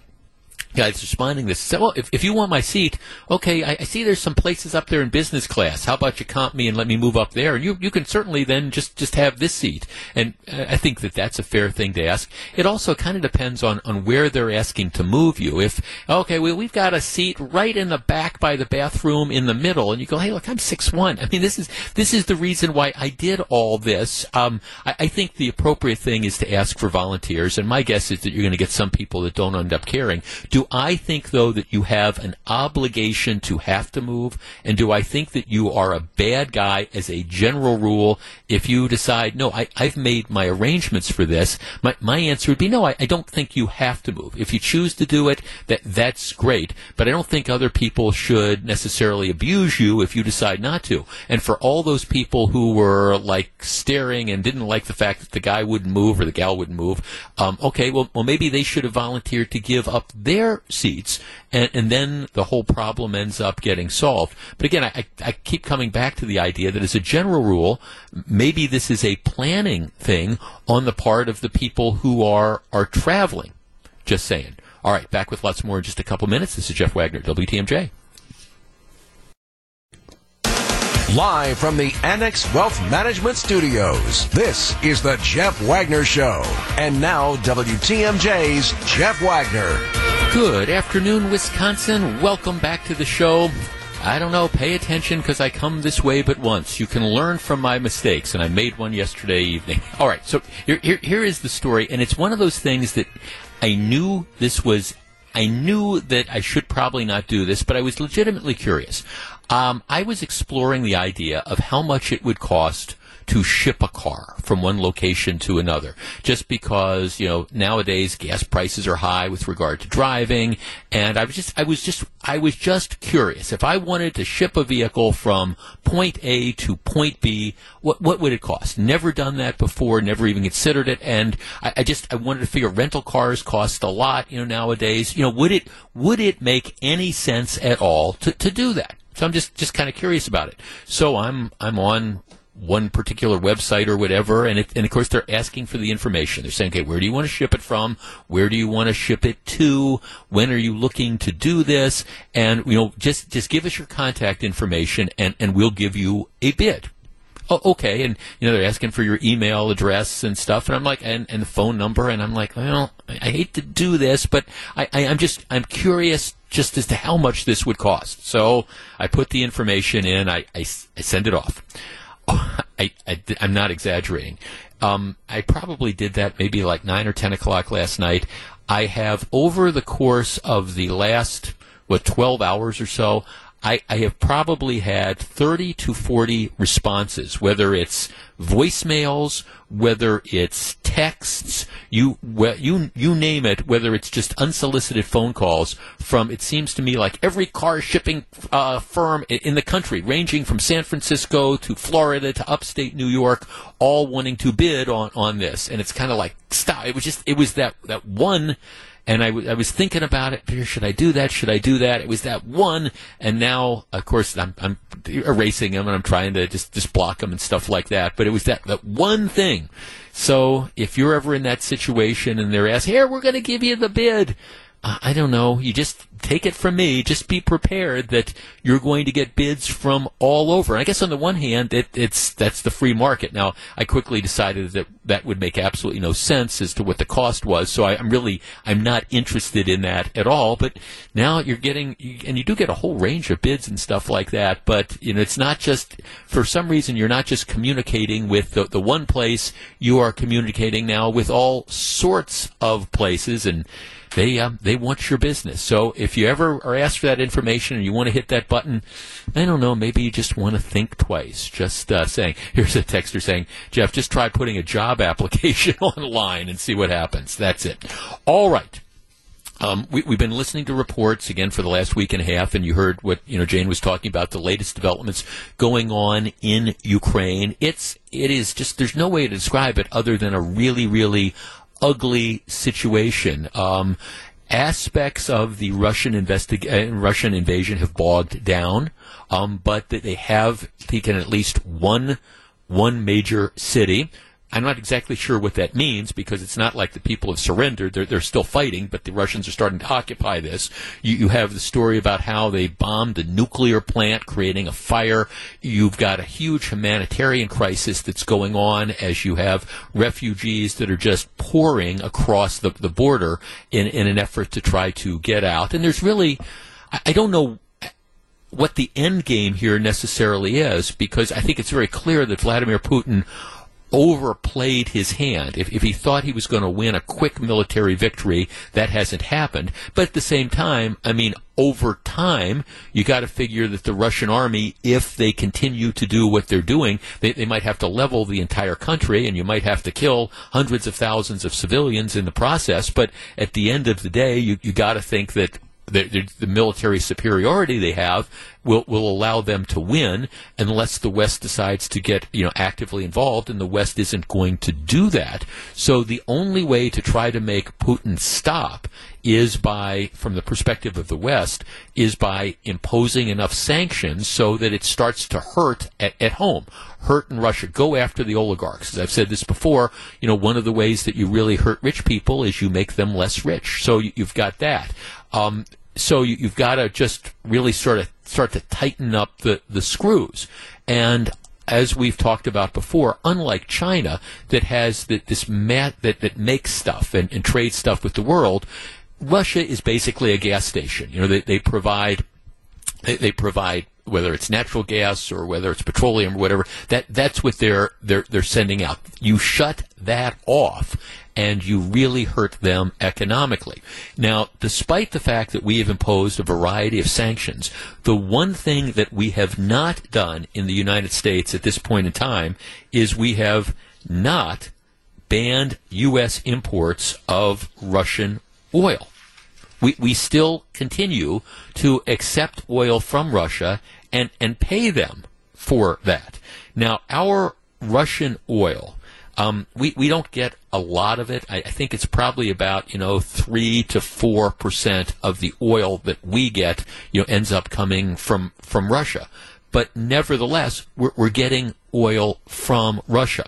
guys responding this said, well, if, if you want my seat, okay, I, I, see there's some places up there in business class. How about you comp me and let me move up there? And you, you can certainly then just, just have this seat. And I think that that's a fair thing to ask. It also kind of depends on, on where they're asking to move you. If, okay, well, we've got a seat right in the back by the bathroom in the middle, and you go, hey, look, I'm six one. I mean, this is, this is the reason why I did all this. Um, I, I think the appropriate thing is to ask for volunteers, and my guess is that you're going to get some people that don't end up caring. Do do I think, though, that you have an obligation to have to move? And do I think that you are a bad guy as a general rule if you decide, no, I, have made my arrangements for this? My, my answer would be, no, I, I don't think you have to move. If you choose to do it, that, that's great. But I don't think other people should necessarily abuse you if you decide not to. And for all those people who were like staring and didn't like the fact that the guy wouldn't move or the gal wouldn't move, um, okay, well, well, maybe they should have volunteered to give up their seats, and, and then the whole problem ends up getting solved. But again, I, I keep coming back to the idea that as a general rule, maybe this is a planning thing on the part of the people who are are traveling. Just saying. All right, back with lots more in just a couple minutes. This is Jeff Wagner, WTMJ. Live from the Annex Wealth Management Studios, this is the Jeff Wagner Show. And now, WTMJ's Jeff Wagner. Good afternoon, Wisconsin. Welcome back to the show. I don't know, pay attention because I come this way but once. You can learn from my mistakes, and I made one yesterday evening. All right, so here, here, here is the story, and it's one of those things that I knew this was I knew that I should probably not do this, but I was legitimately curious. Um, I was exploring the idea of how much it would cost to ship a car from one location to another. Just because, you know, nowadays gas prices are high with regard to driving. And I was just, I was just, I was just curious. If I wanted to ship a vehicle from point A to point B, what, what would it cost? Never done that before, never even considered it. And I, I just, I wanted to figure rental cars cost a lot, you know, nowadays. You know, would it, would it make any sense at all to, to do that? So I'm just, just kind of curious about it. So I'm, I'm on one particular website or whatever, and, it, and of course they're asking for the information. They're saying, okay, where do you want to ship it from? Where do you want to ship it to? When are you looking to do this? And you know, just just give us your contact information, and and we'll give you a bid. Oh, okay, and you know they're asking for your email address and stuff, and I'm like, and, and the phone number, and I'm like, well, I hate to do this, but I, I I'm just I'm curious just as to how much this would cost. So I put the information in, I, I, I send it off. I, am not exaggerating. Um, I probably did that maybe like 9 or 10 o'clock last night. I have, over the course of the last, what, 12 hours or so, I, I have probably had 30 to 40 responses, whether it's voicemails, whether it's texts, you you you name it, whether it's just unsolicited phone calls from it seems to me like every car shipping uh, firm in the country, ranging from San Francisco to Florida to upstate New York, all wanting to bid on on this, and it's kind of like stop. It was just it was that that one and I, w- I was thinking about it. Should I do that? Should I do that? It was that one, and now, of course, I'm, I'm erasing them and I'm trying to just just block them and stuff like that. But it was that that one thing. So if you're ever in that situation and they're asking, "Here, we're going to give you the bid," uh, I don't know. You just take it from me. Just be prepared that you're going to get bids from all over. And I guess on the one hand, it, it's that's the free market. Now, I quickly decided that that would make absolutely no sense as to what the cost was. So I, am really I'm not interested in that at all. But now you're getting and you do get a whole range of bids and stuff like that. But you know, it's not just for some reason you're not just communicating with the, the one place. You are communicating now with all sorts of places and they um, they want your business. So if you ever are asked for that information and you want to hit that button, I don't know, maybe you just want to think twice. Just uh, saying, here's a texter saying, Jeff, just try putting a job application online and see what happens. That's it. All right. Um, we, have been listening to reports again for the last week and a half, and you heard what you know. Jane was talking about the latest developments going on in Ukraine. It's it is just there's no way to describe it other than a really really ugly situation. Um, aspects of the Russian uh, Russian invasion have bogged down, um, but they have taken at least one one major city. I'm not exactly sure what that means because it's not like the people have surrendered. They're, they're still fighting, but the Russians are starting to occupy this. You, you have the story about how they bombed a nuclear plant, creating a fire. You've got a huge humanitarian crisis that's going on as you have refugees that are just pouring across the, the border in, in an effort to try to get out. And there's really, I, I don't know what the end game here necessarily is because I think it's very clear that Vladimir Putin overplayed his hand. If, if he thought he was going to win a quick military victory, that hasn't happened. But at the same time, I mean, over time, you got to figure that the Russian army, if they continue to do what they're doing, they, they might have to level the entire country and you might have to kill hundreds of thousands of civilians in the process. But at the end of the day, you, you got to think that the, the, military superiority they have will will allow them to win unless the West decides to get you know actively involved, and the West isn't going to do that. So the only way to try to make Putin stop is by, from the perspective of the West, is by imposing enough sanctions so that it starts to hurt at, at home, hurt in Russia. Go after the oligarchs. As I've said this before, you know, one of the ways that you really hurt rich people is you make them less rich. So you, have got that. Um, so you, have got to just really sort of start to tighten up the, the screws. And as we've talked about before, unlike China that has the, this mat that, that makes stuff and, and trades stuff with the world, Russia is basically a gas station. You know, they, they provide they, they provide whether it's natural gas or whether it's petroleum or whatever. That that's what they're they're they're sending out. You shut that off, and you really hurt them economically. Now, despite the fact that we have imposed a variety of sanctions, the one thing that we have not done in the United States at this point in time is we have not banned U.S. imports of Russian oil. We, we still continue to accept oil from Russia and, and pay them for that. Now, our Russian oil um, we we don't get a lot of it. I, I, think it's probably about you know three to four percent of the oil that we get you know ends up coming from from Russia. But nevertheless, we're, we're getting oil from Russia.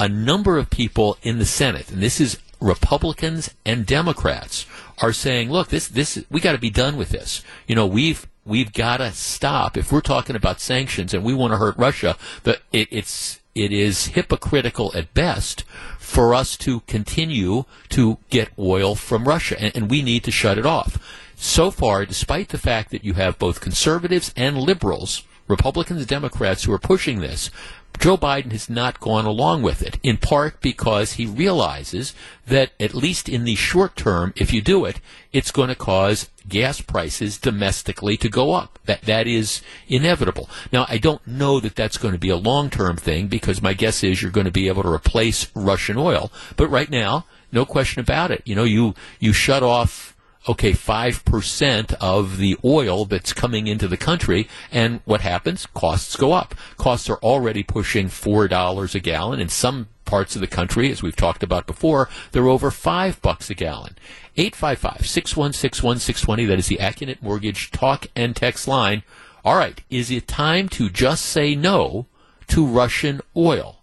A number of people in the Senate, and this is Republicans and Democrats, are saying, "Look, this this we got to be done with this. You know, we've we've got to stop. If we're talking about sanctions and we want to hurt Russia, that it, it's it is hypocritical at best for us to continue to get oil from Russia, and, and, we need to shut it off. So far, despite the fact that you have both conservatives and liberals, Republicans and Democrats who are pushing this, Joe Biden has not gone along with it, in part because he realizes that, at least in the short term, if you do it, it's going to cause gas prices domestically to go up. That, that is inevitable. Now, I don't know that that's going to be a long term thing because my guess is you're going to be able to replace Russian oil. But right now, no question about it. You know, you, you shut off okay, 5% of the oil that's coming into the country. And what happens? Costs go up. Costs are already pushing $4 a gallon. In some parts of the country, as we've talked about before, they're over 5 bucks a gallon. 855-616-1620, that is the Accunet Mortgage talk and text line. All right, is it time to just say no to Russian oil?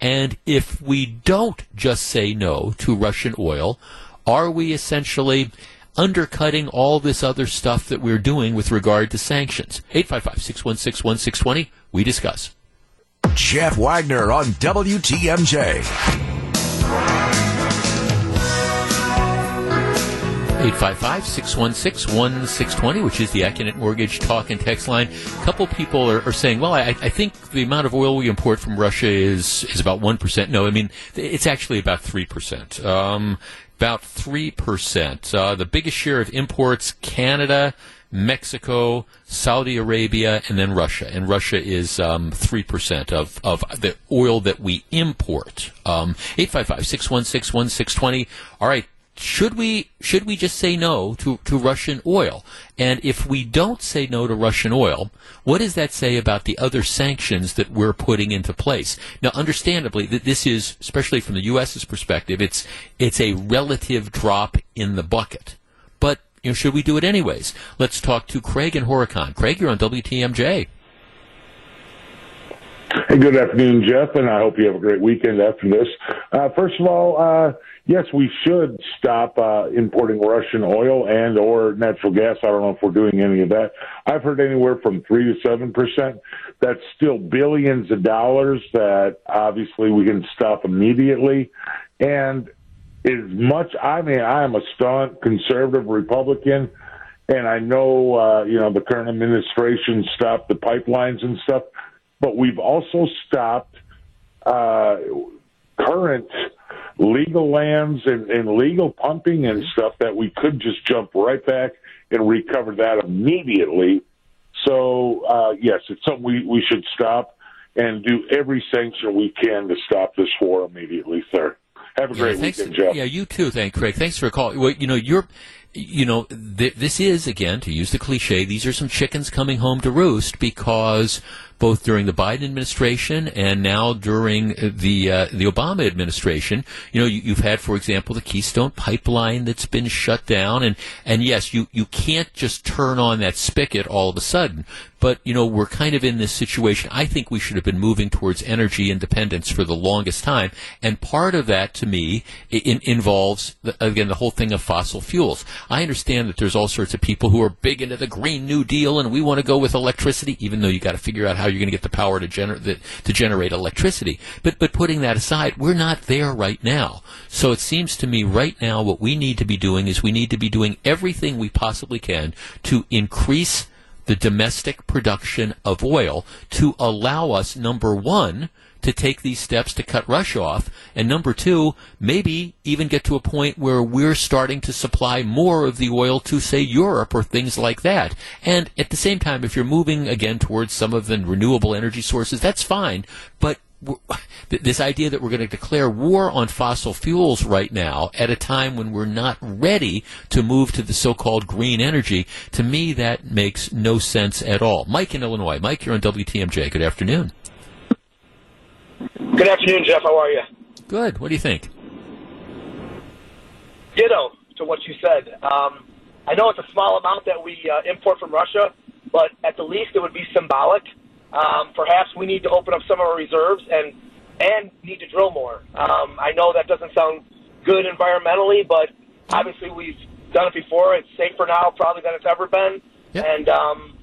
And if we don't just say no to Russian oil, are we essentially undercutting all this other stuff that we're doing with regard to sanctions. 855 616 1620. We discuss. Jeff Wagner on WTMJ. 855-616-1620, which is the Accunet Mortgage talk and text line. A couple people are, are saying, well, I, I, think the amount of oil we import from Russia is, is about 1%. No, I mean, it's actually about 3%. Um, about 3%. Uh, the biggest share of imports, Canada, Mexico, Saudi Arabia, and then Russia. And Russia is um, 3% of, of the oil that we import. Um, 855 616 1620. All right, should we should we just say no to, to Russian oil? And if we don't say no to Russian oil, what does that say about the other sanctions that we're putting into place? Now, understandably, that this is, especially from the U.S.'s perspective, it's it's a relative drop in the bucket. But you know, should we do it anyways? Let's talk to Craig and Horicon. Craig, you're on WTMJ. Hey, good afternoon, Jeff, and I hope you have a great weekend after this. Uh, first of all, uh, yes, we should stop uh, importing Russian oil and or natural gas. I don't know if we're doing any of that. I've heard anywhere from three to seven percent. That's still billions of dollars that obviously we can stop immediately. And as much, I mean, I am a staunch conservative Republican, and I know uh, you know the current administration stopped the pipelines and stuff but we've also stopped uh, current legal lands and, and legal pumping and stuff that we could just jump right back and recover that immediately. So, uh, yes, it's something we, we should stop and do every sanction we can to stop this war immediately, sir. Have a great yeah, weekend, Jeff. Yeah, you too. Thank Craig. Thanks for calling. Well, you know, you're you know, th- this is again to use the cliche. These are some chickens coming home to roost because both during the Biden administration and now during the uh, the Obama administration. You know, you, have had, for example, the Keystone Pipeline that's been shut down, and and yes, you you can't just turn on that spigot all of a sudden. But you know, we're kind of in this situation. I think we should have been moving towards energy independence for the longest time, and part of that, to me, in, involves the, again the whole thing of fossil fuels. I understand that there's all sorts of people who are big into the Green New Deal, and we want to go with electricity, even though you got to figure out how you're going to get the power to generate to generate electricity. But but putting that aside, we're not there right now. So it seems to me right now what we need to be doing is we need to be doing everything we possibly can to increase the domestic production of oil to allow us number 1 to take these steps to cut Russia off. And number two, maybe even get to a point where we're starting to supply more of the oil to, say, Europe or things like that. And at the same time, if you're moving again towards some of the renewable energy sources, that's fine. But this idea that we're going to declare war on fossil fuels right now at a time when we're not ready to move to the so-called green energy, to me that makes no sense at all. Mike in Illinois. Mike, you're on WTMJ. Good afternoon. Good afternoon, Jeff. How are you? Good. What do you think? Ditto to what you said. Um, I know it's a small amount that we uh, import from Russia, but at the least it would be symbolic. Um, perhaps we need to open up some of our reserves and and need to drill more. Um, I know that doesn't sound good environmentally, but obviously we've done it before. It's safer now probably than it's ever been. Yep. And um,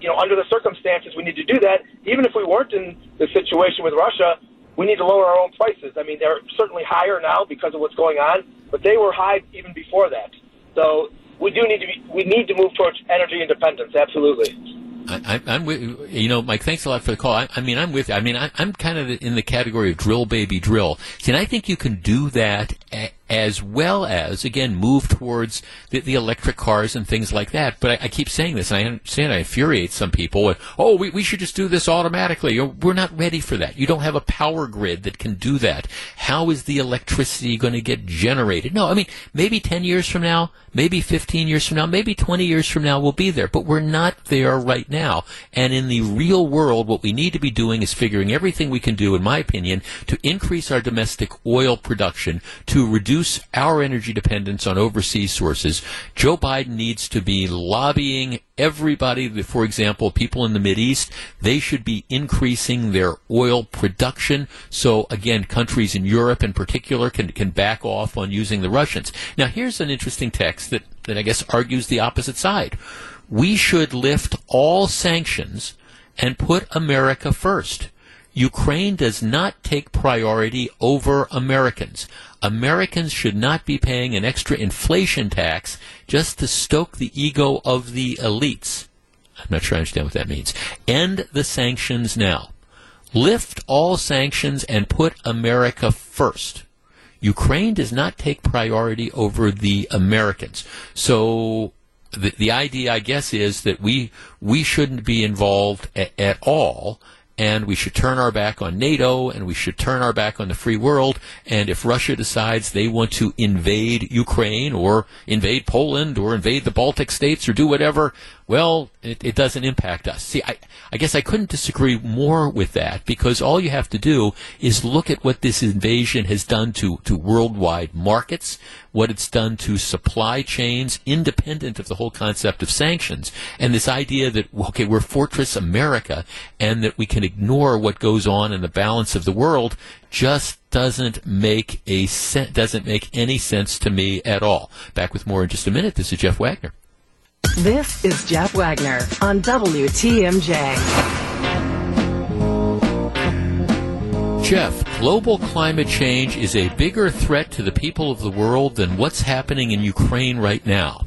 you know, under the circumstances, we need to do that. Even if we weren't in the situation with Russia, we need to lower our own prices. I mean, they're certainly higher now because of what's going on, but they were high even before that. So we do need to be, we need to move towards energy independence. Absolutely. I, am with you know, Mike. Thanks a lot for the call. I, I mean, I'm with. You. I mean, I, am kind of in the category of drill, baby, drill. See, and I think you can do that as well as again move towards the, the, electric cars and things like that. But I, I, keep saying this, and I understand I infuriate some people. oh, we, we should just do this automatically. We're not ready for that. You don't have a power grid that can do that. How is the electricity going to get generated? No, I mean maybe ten years from now, maybe fifteen years from now, maybe twenty years from now, we'll be there. But we're not there right now. And in the real world, what we need to be doing is figuring everything we can do, in my opinion, to increase our domestic oil production to reduce reduce our energy dependence on overseas sources, Joe Biden needs to be lobbying everybody, for example, people in the East, they should be increasing their oil production. So again, countries in Europe in particular can, can back off on using the Russians. Now here's an interesting text that, that I guess argues the opposite side. We should lift all sanctions and put America first. Ukraine does not take priority over Americans. Americans should not be paying an extra inflation tax just to stoke the ego of the elites. I'm not sure I understand what that means. End the sanctions now. Lift all sanctions and put America first. Ukraine does not take priority over the Americans. So the, the idea, I guess, is that we we shouldn't be involved a, at all and we should turn our back on NATO and we should turn our back on the free world. And if Russia decides they want to invade Ukraine or invade Poland or invade the Baltic states or do whatever, well, it, it doesn't impact us. See, I, I guess I couldn't disagree more with that because all you have to do is look at what this invasion has done to, to worldwide markets, what it's done to supply chains, independent of the whole concept of sanctions, and this idea that, okay, we're Fortress America and that we can ignore what goes on in the balance of the world just doesn't make a sen- doesn't make any sense to me at all. Back with more in just a minute. This is Jeff Wagner. This is Jeff Wagner on WTMJ. Jeff, global climate change is a bigger threat to the people of the world than what's happening in Ukraine right now.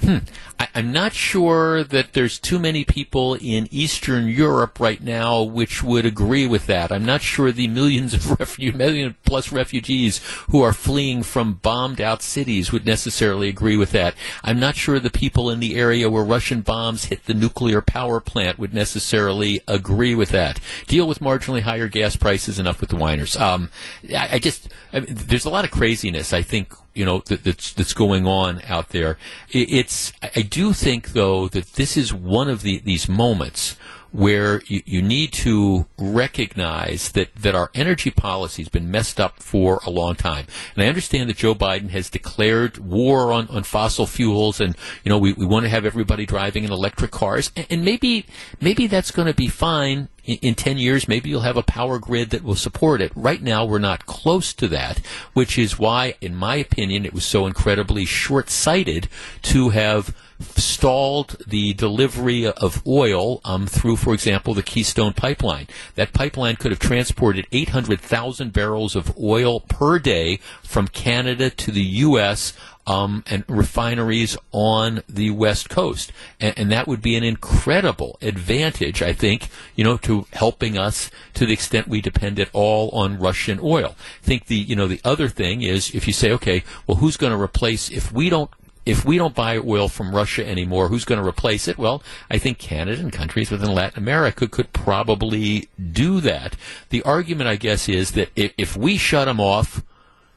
Hmm. I, am not sure that there's too many people in Eastern Europe right now which would agree with that. I'm not sure the millions of million plus refugees who are fleeing from bombed out cities would necessarily agree with that. I'm not sure the people in the area where Russian bombs hit the nuclear power plant would necessarily agree with that. Deal with marginally higher gas prices, enough with the whiners. Um, I, I just, I mean, there's a lot of craziness, I think, you know that, that's that's going on out there. It's I do think though that this is one of the, these moments where you, you need to recognize that, that our energy policy has been messed up for a long time. And I understand that Joe Biden has declared war on, on fossil fuels and, you know, we, we want to have everybody driving in electric cars. And, and maybe, maybe that's going to be fine in, in 10 years. Maybe you'll have a power grid that will support it. Right now, we're not close to that, which is why, in my opinion, it was so incredibly short sighted to have stalled the delivery of oil um, through, for example, the Keystone Pipeline. That pipeline could have transported 800,000 barrels of oil per day from Canada to the U.S. Um, and refineries on the West Coast. And, and, that would be an incredible advantage, I think, you know, to helping us to the extent we depend at all on Russian oil. I think the, you know, the other thing is if you say, okay, well, who's going to replace, if we don't if we don't buy oil from Russia anymore, who's going to replace it? Well, I think Canada and countries within Latin America could probably do that. The argument, I guess, is that if, if we shut them off,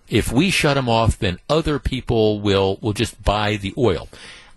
if we shut them off, then other people will will just buy the oil.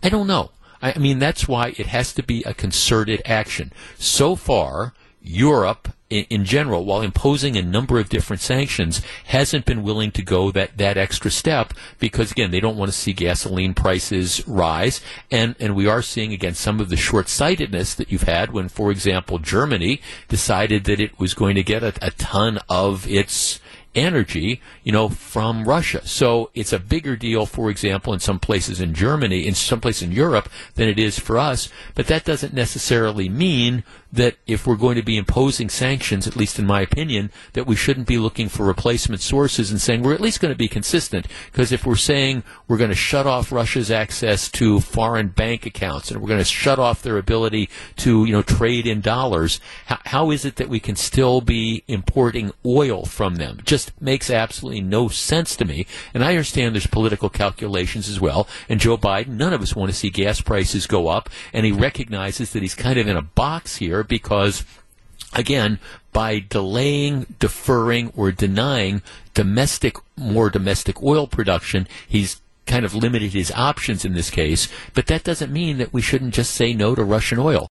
I don't know. I mean, that's why it has to be a concerted action. So far, Europe in, general, while imposing a number of different sanctions, hasn't been willing to go that, that extra step because, again, they don't want to see gasoline prices rise. And, and we are seeing, again, some of the short sightedness that you've had when, for example, Germany decided that it was going to get a, a ton of its energy, you know, from Russia. So it's a bigger deal, for example, in some places in Germany, in some places in Europe, than it is for us. But that doesn't necessarily mean that if we're going to be imposing sanctions, at least in my opinion, that we shouldn't be looking for replacement sources and saying we're at least going to be consistent. Because if we're saying we're going to shut off Russia's access to foreign bank accounts and we're going to shut off their ability to, you know, trade in dollars, how, how is it that we can still be importing oil from them? Just makes absolutely no sense to me. And I understand there's political calculations as well. And Joe Biden, none of us want to see gas prices go up. And he recognizes that he's kind of in a box here because again, by delaying, deferring, or denying domestic, more domestic oil production, he's kind of limited his options in this case. But that doesn't mean that we shouldn't just say no to Russian oil.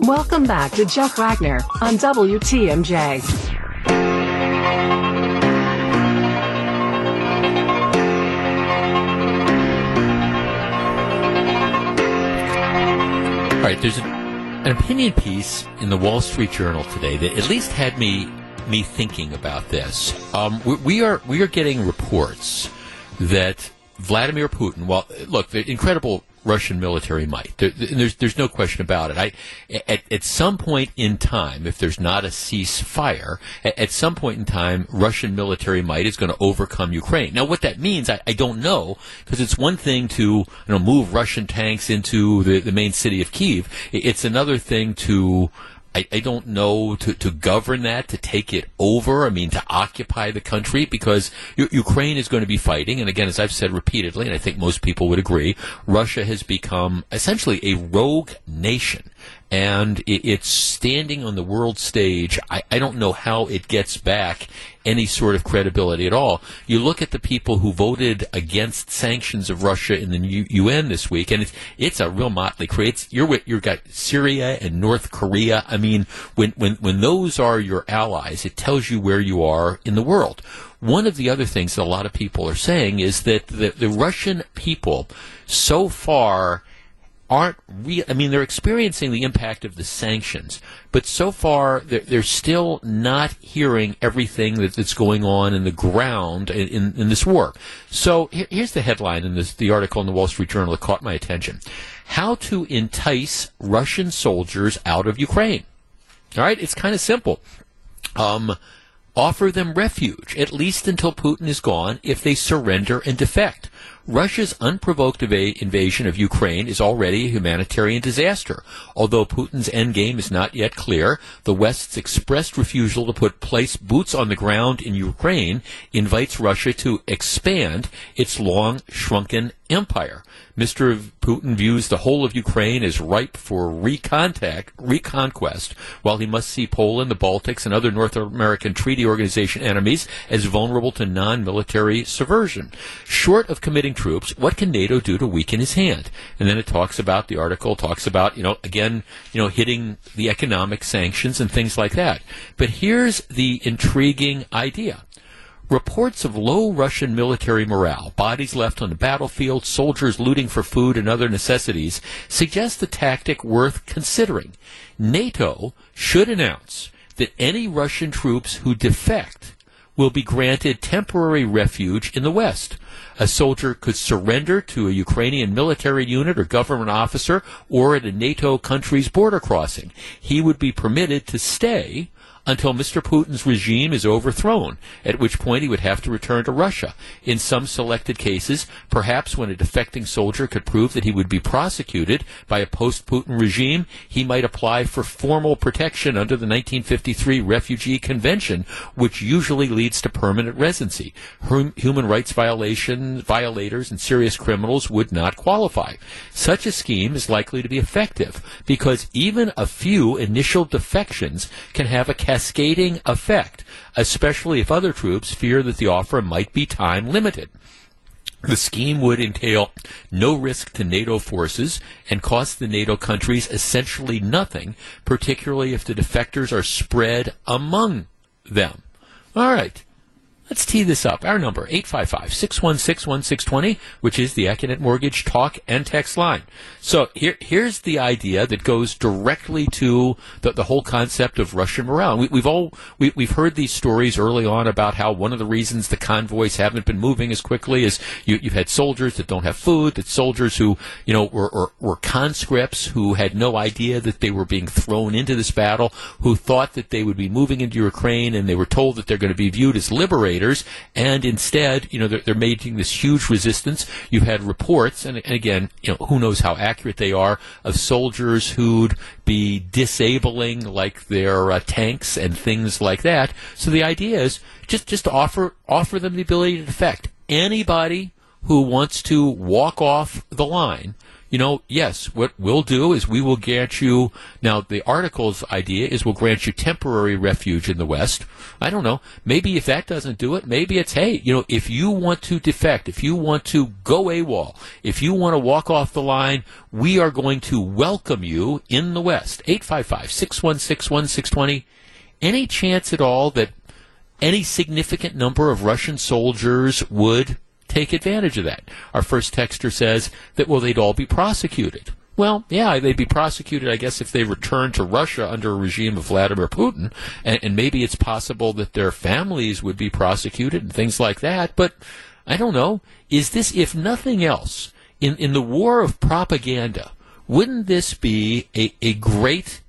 Welcome back to Jeff Wagner on WTMJ. All right, there's a, an opinion piece in the Wall Street Journal today that at least had me me thinking about this. Um, we, we, are we are getting reports that Vladimir Putin, well, look, the incredible Russian military might. There, there's there's no question about it. I at, at some point in time, if there's not a ceasefire, at, at some point in time, Russian military might is going to overcome Ukraine. Now, what that means, I, I don't know, because it's one thing to you know move Russian tanks into the, the main city of Kiev. It's another thing to I, I don't know to, to govern that, to take it over. I mean, to occupy the country because U- Ukraine is going to be fighting. And again, as I've said repeatedly, and I think most people would agree, Russia has become essentially a rogue nation and it's standing on the world stage. I, I, don't know how it gets back any sort of credibility at all. You look at the people who voted against sanctions of Russia in the UN this week, and it's it's a real motley crew. It's you're you've got Syria and North Korea. I mean, when when when those are your allies, it tells you where you are in the world. One of the other things that a lot of people are saying is that the, the Russian people so far aren't real. I mean, they're experiencing the impact of the sanctions, but so far they're, they're still not hearing everything that, that's going on in the ground in, in, in this war. So here, here's the headline in this, the article in the Wall Street Journal that caught my attention: How to entice Russian soldiers out of Ukraine. All right, it's kind of simple. Um, offer them refuge, at least until Putin is gone, if they surrender and defect. Russia's unprovoked invasion of Ukraine is already a humanitarian disaster. Although Putin's endgame is not yet clear, the West's expressed refusal to put place boots on the ground in Ukraine invites Russia to expand its long shrunken empire. Mr. Putin views the whole of Ukraine as ripe for recontact, reconquest, while he must see Poland, the Baltics, and other North American Treaty Organization enemies as vulnerable to non-military subversion. Short of committing troops, what can NATO do to weaken his hand? And then it talks about the article talks about you know again you know hitting the economic sanctions and things like that. But here's the intriguing idea. Reports of low Russian military morale, bodies left on the battlefield, soldiers looting for food and other necessities, suggest a tactic worth considering. NATO should announce that any Russian troops who defect will be granted temporary refuge in the West. A soldier could surrender to a Ukrainian military unit or government officer or at a NATO country's border crossing. He would be permitted to stay until Mr. Putin's regime is overthrown, at which point he would have to return to Russia. In some selected cases, perhaps when a defecting soldier could prove that he would be prosecuted by a post-Putin regime, he might apply for formal protection under the 1953 Refugee Convention, which usually leads to permanent residency. Hum- human rights violations, violators and serious criminals would not qualify. Such a scheme is likely to be effective because even a few initial defections can have a cascading effect, especially if other troops fear that the offer might be time limited. The scheme would entail no risk to NATO forces and cost the NATO countries essentially nothing, particularly if the defectors are spread among them. All right. Let's tee this up. Our number, 855-616-1620, which is the Accunet Mortgage talk and text line. So here, here's the idea that goes directly to the, the whole concept of Russian morale. We, have all, we, we've heard these stories early on about how one of the reasons the convoys haven't been moving as quickly is you, have had soldiers that don't have food, that soldiers who, you know, were, were, were conscripts who had no idea that they were being thrown into this battle, who thought that they would be moving into Ukraine and they were told that they're going to be viewed as liberators, and instead, you know, they're, they're making this huge resistance. You've had reports, and, and again, you know, who knows how accurate they are, of soldiers who'd be disabling like their uh, tanks and things like that. So the idea is just just to offer offer them the ability to defect. Anybody who wants to walk off the line you know, yes, what we'll do is we will grant you, now the article's idea is we'll grant you temporary refuge in the West. I don't know. Maybe if that doesn't do it, maybe it's, hey, you know, if you want to defect, if you want to go AWOL, if you want to walk off the line, we are going to welcome you in the West. 855 616 1620. Any chance at all that any significant number of Russian soldiers would take advantage of that. Our first texter says that, well, they'd all be prosecuted. Well, yeah, they'd be prosecuted, I guess, if they returned to Russia under a regime of Vladimir Putin, and, and maybe it's possible that their families would be prosecuted and things like that. But I don't know. Is this, if nothing else, in, in the war of propaganda, wouldn't this be a, a great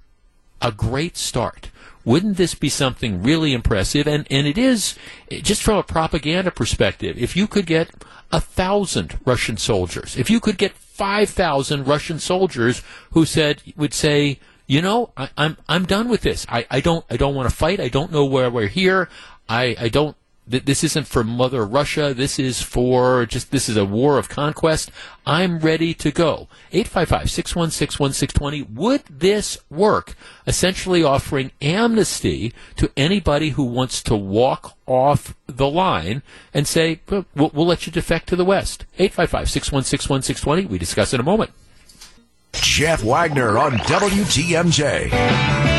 a great start? Wouldn't this be something really impressive? And, and it is, just from a propaganda perspective, if you could get a thousand Russian soldiers, if you could get 5,000 Russian soldiers who said, would say, you know, I, am I'm, I'm done with this. I, I don't I don't want to fight. I don't know where we're here. I, I don't this isn't for Mother Russia. This is for just, this is a war of conquest. I'm ready to go. 855-616-1620. Would this work? Essentially offering amnesty to anybody who wants to walk off the line and say, we'll, we'll let you defect to the West. 855-616-1620. We discuss in a moment. Jeff Wagner on WTMJ.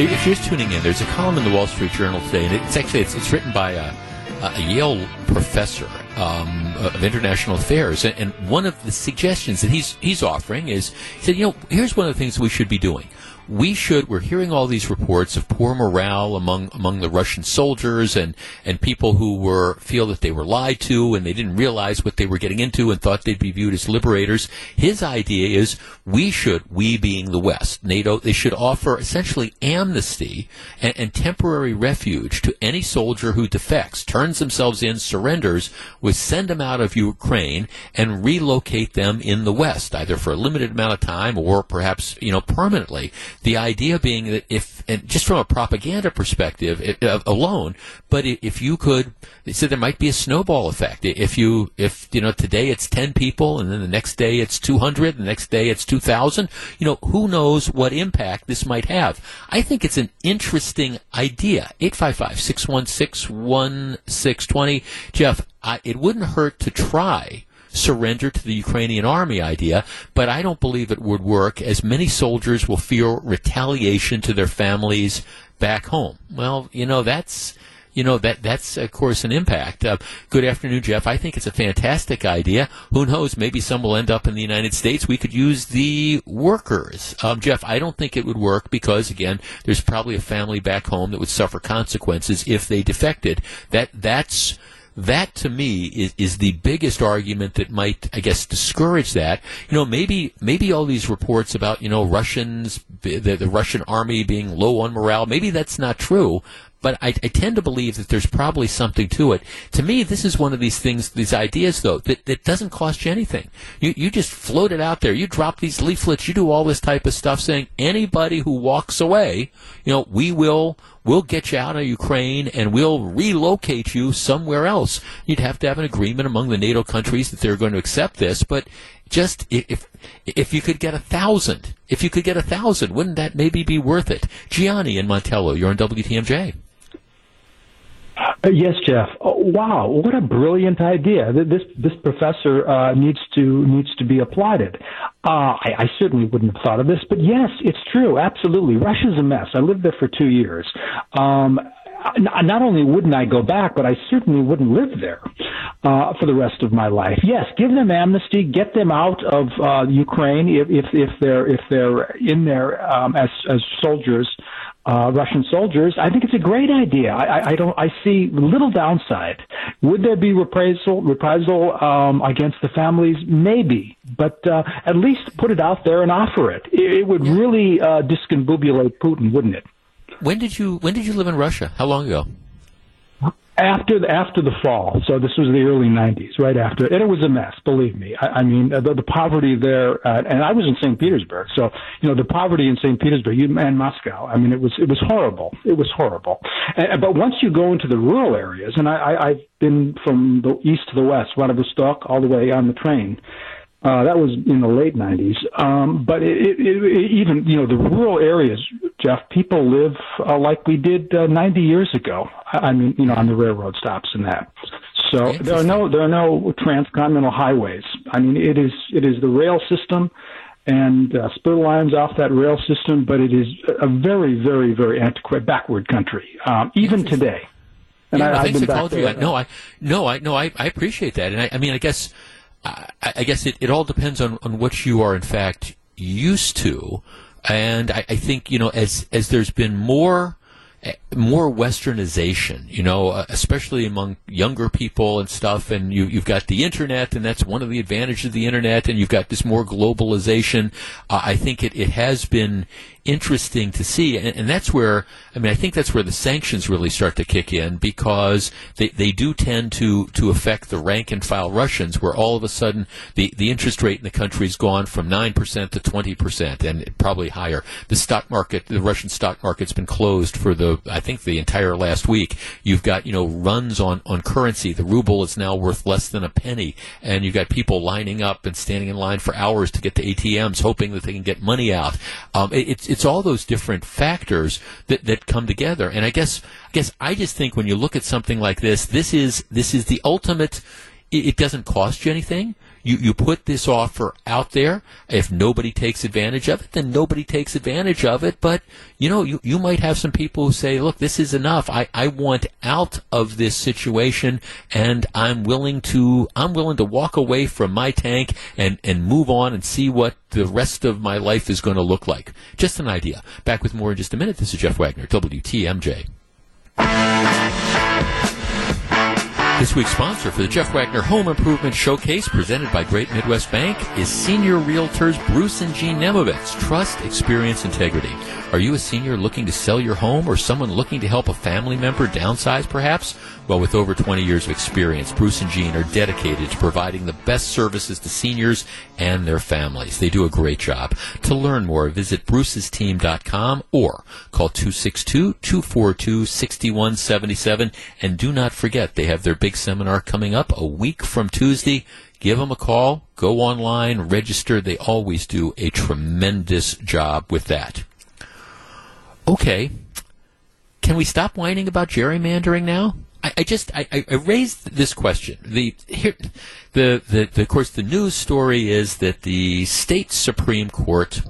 If you're just tuning in, there's a column in the Wall Street Journal today, and it's actually it's, it's written by a, a Yale professor, um, of international affairs, and, and one of the suggestions that he's he's offering is he said, you know, here's one of the things we should be doing we should we're hearing all these reports of poor morale among among the Russian soldiers and and people who were feel that they were lied to and they didn't realize what they were getting into and thought they'd be viewed as liberators. His idea is we should we being the west NATO they should offer essentially amnesty and, and temporary refuge to any soldier who defects turns themselves in surrenders would send them out of Ukraine and relocate them in the west either for a limited amount of time or perhaps you know permanently the idea being that if, and just from a propaganda perspective it, uh, alone, but if you could, they said there might be a snowball effect. If you, if, you know, today it's 10 people and then the next day it's 200, the next day it's 2,000, you know, who knows what impact this might have. I think it's an interesting idea. 855-616-1620. Jeff, I, it wouldn't hurt to try surrender to the Ukrainian army idea, but I don't believe it would work as many soldiers will fear retaliation to their families back home. Well, you know, that's you know that that's of course an impact. Uh, good afternoon, Jeff. I think it's a fantastic idea. Who knows? Maybe some will end up in the United States. We could use the workers, um, Jeff. I don't think it would work because again, there's probably a family back home that would suffer consequences if they defected. That that's that to me is, is the biggest argument that might, I guess, discourage that. You know, maybe maybe all these reports about you know Russians, the, the Russian army being low on morale, maybe that's not true. But I, I tend to believe that there's probably something to it. To me, this is one of these things, these ideas, though, that, that doesn't cost you anything. You, you just float it out there. You drop these leaflets. You do all this type of stuff saying anybody who walks away, you know, we will we'll get you out of Ukraine and we'll relocate you somewhere else. You'd have to have an agreement among the NATO countries that they're going to accept this, but just if if you could get a thousand, if you could get a thousand, wouldn't that maybe be worth it? Gianni and Montello, you're on WTMJ. Uh, yes, Jeff. Oh, wow, what a brilliant idea! This this professor uh, needs to needs to be applauded. Uh, I, I certainly wouldn't have thought of this, but yes, it's true. Absolutely, Russia's a mess. I lived there for two years. Um, not only wouldn't I go back, but I certainly wouldn't live there uh, for the rest of my life. Yes, give them amnesty, get them out of uh, Ukraine if, if if they're if they're in there um, as as soldiers uh, Russian soldiers, I think it's a great idea. I, I don't. I see little downside. Would there be reprisal reprisal um, against the families? Maybe, but uh, at least put it out there and offer it. It, it would really uh, discombobulate Putin, wouldn't it? When did you When did you live in Russia? How long ago? After the, after the fall. So this was the early '90s, right after, and it was a mess. Believe me. I, I mean, the, the poverty there, uh, and I was in St. Petersburg, so you know the poverty in St. Petersburg and Moscow. I mean, it was it was horrible. It was horrible. And, but once you go into the rural areas, and I, I, I've been from the east to the west, Vladivostok, all the way on the train. Uh, that was in the late 90s. Um, but it, it, it, even, you know, the rural areas, Jeff, people live uh, like we did uh, 90 years ago. I mean, you know, on the railroad stops and that. So there are no there are no transcontinental highways. I mean, it is it is the rail system and uh, spur lines off that rail system, but it is a very very very antiquated backward country, um, even today. And yeah, I, thanks for calling you. No, I no, I no, I, I appreciate that, and I, I mean, I guess I, I guess it, it all depends on, on what you are in fact used to, and I, I think you know as as there's been more more westernization, you know, uh, especially among younger people and stuff. And you, you've got the internet, and that's one of the advantages of the internet. And you've got this more globalization. Uh, I think it, it has been interesting to see. And, and, that's where, I mean, I think that's where the sanctions really start to kick in because they, they do tend to, to affect the rank and file Russians, where all of a sudden the, the interest rate in the country has gone from 9% to 20% and probably higher. The stock market, the Russian stock market's been closed for the, I think, the entire last week. You've got, you know, runs on, on currency. The ruble is now worth less than a penny. And you've got people lining up and standing in line for hours to get to ATMs, hoping that they can get money out. Um, it, it's, it's all those different factors that, that come together. And I guess I guess I just think when you look at something like this, this is this is the ultimate it, it doesn't cost you anything. You, you put this offer out there. If nobody takes advantage of it, then nobody takes advantage of it. But, you know, you, you might have some people who say, look, this is enough. I, I want out of this situation and I'm willing to, I'm willing to walk away from my tank and, and move on and see what the rest of my life is going to look like. Just an idea. Back with more in just a minute. This is Jeff Wagner, WTMJ. This week's sponsor for the Jeff Wagner Home Improvement Showcase, presented by Great Midwest Bank, is Senior Realtors Bruce and Jean Nemovitz. Trust, experience, integrity. Are you a senior looking to sell your home or someone looking to help a family member downsize, perhaps? Well, with over 20 years of experience, Bruce and Jean are dedicated to providing the best services to seniors and their families. They do a great job. To learn more, visit brucesteam.com or call 262-242-6177. And do not forget, they have their big seminar coming up a week from Tuesday. Give them a call, go online, register. They always do a tremendous job with that. Okay. Can we stop whining about gerrymandering now? I, I just I, I, raised this question. The here, the, the the of course the news story is that the state supreme court,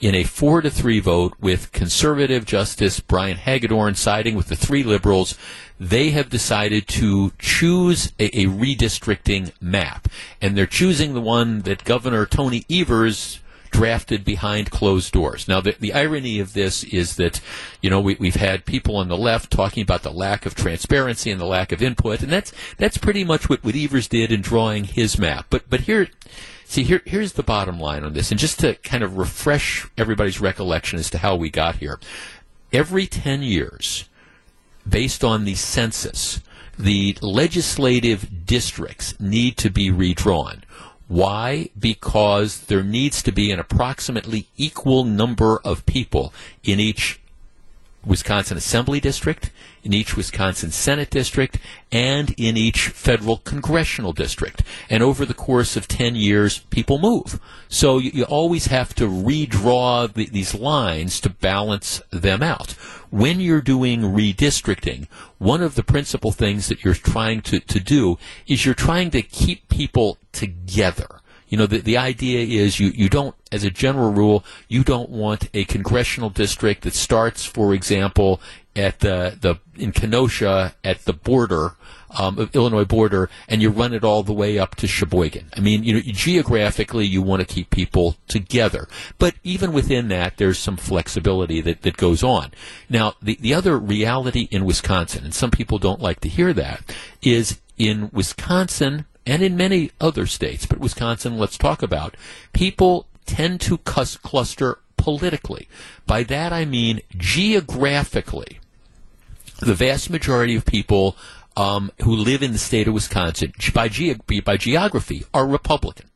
in a four to three vote with conservative Justice Brian Hagedorn siding with the three liberals, they have decided to choose a, a redistricting map, and they're choosing the one that Governor Tony Evers drafted behind closed doors. Now, the, the irony of this is that, you know, we, we've had people on the left talking about the lack of transparency and the lack of input, and that's that's pretty much what, what Evers did in drawing his map. But but here, see here here's the bottom line on this, and just to kind of refresh everybody's recollection as to how we got here. Every ten years, based on the census, the legislative districts need to be redrawn. Why? Because there needs to be an approximately equal number of people in each Wisconsin Assembly District, in each Wisconsin Senate District, and in each federal congressional district. And over the course of 10 years, people move. So you, you always have to redraw the, these lines to balance them out. When you're doing redistricting, one of the principal things that you're trying to, to do is you're trying to keep people together. You know, the, the idea is you, you don't, as a general rule, you don't want a congressional district that starts, for example, at the, the in Kenosha at the border, um, Illinois border, and you run it all the way up to Sheboygan. I mean, you know, geographically, you want to keep people together, but even within that, there's some flexibility that, that goes on. Now, the the other reality in Wisconsin, and some people don't like to hear that, is in Wisconsin and in many other states, but Wisconsin, let's talk about, people tend to cluster politically. By that I mean geographically. The vast majority of people um, who live in the state of Wisconsin, by, ge- by geography, are Republican.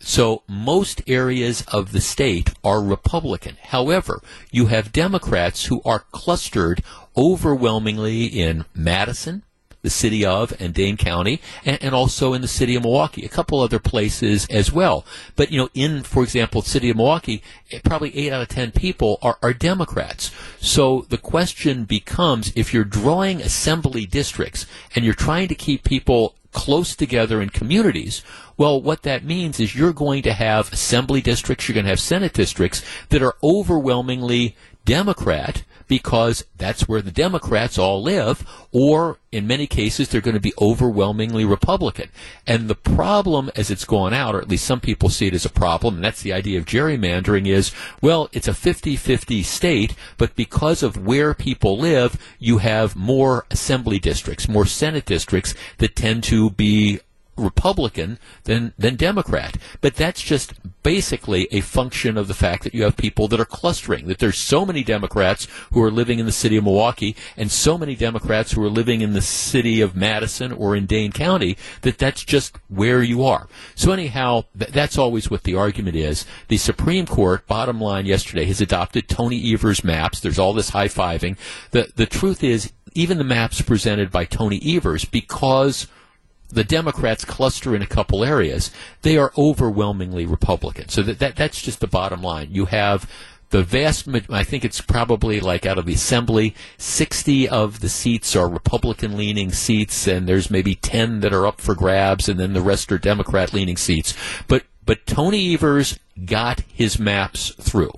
So most areas of the state are Republican. However, you have Democrats who are clustered overwhelmingly in Madison, the city of and Dane County, and, and, also in the city of Milwaukee, a couple other places as well. But you know, in for example, the city of Milwaukee, eh, probably eight out of ten people are, are Democrats. So the question becomes, if you're drawing assembly districts and you're trying to keep people close together in communities, well, what that means is you're going to have assembly districts, you're going to have senate districts that are overwhelmingly Democrat because that's where the Democrats all live, or in many cases, they're going to be overwhelmingly Republican. And the problem as it's gone out, or at least some people see it as a problem, and that's the idea of gerrymandering is, well, it's a 50-50 state, but because of where people live, you have more assembly districts, more Senate districts that tend to be Republican than than Democrat. But that's just basically a function of the fact that you have people that are clustering. That there's so many Democrats who are living in the city of Milwaukee and so many Democrats who are living in the city of Madison or in Dane County that that's just where you are. So anyhow, th- that's always what the argument is. The Supreme Court, bottom line, yesterday has adopted Tony Evers maps. There's all this high fiving. The the truth is, even the maps presented by Tony Evers, because the Democrats cluster in a couple areas, they are overwhelmingly Republican. So that, that that's just the bottom line. You have the vast, I think it's probably like out of the assembly, 60 of the seats are Republican leaning seats, and there's maybe 10 that are up for grabs, and then the rest are Democrat leaning seats. But, but Tony Evers got his maps through.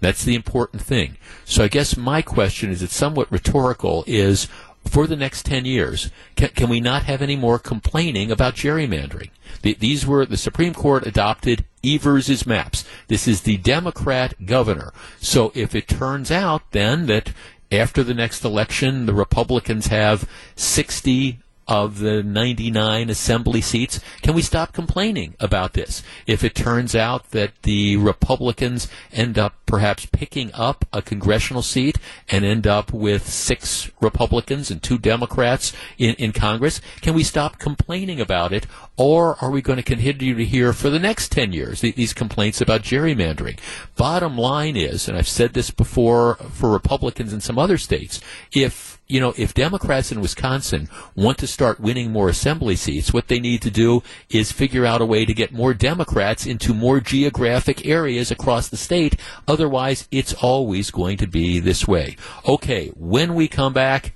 That's the important thing. So I guess my question is, it's somewhat rhetorical, is for the next 10 years, can, can we not have any more complaining about gerrymandering? The, these were, the Supreme Court adopted Evers' maps. This is the Democrat governor. So if it turns out then that after the next election, the Republicans have 60 of the 99 assembly seats. Can we stop complaining about this? If it turns out that the Republicans end up perhaps picking up a congressional seat and end up with six Republicans and two Democrats in, in Congress, can we stop complaining about it? Or are we going to continue to hear for the next 10 years these complaints about gerrymandering? Bottom line is, and I've said this before for Republicans in some other states, if you know, if Democrats in Wisconsin want to start winning more assembly seats, what they need to do is figure out a way to get more Democrats into more geographic areas across the state. Otherwise, it's always going to be this way. Okay, when we come back,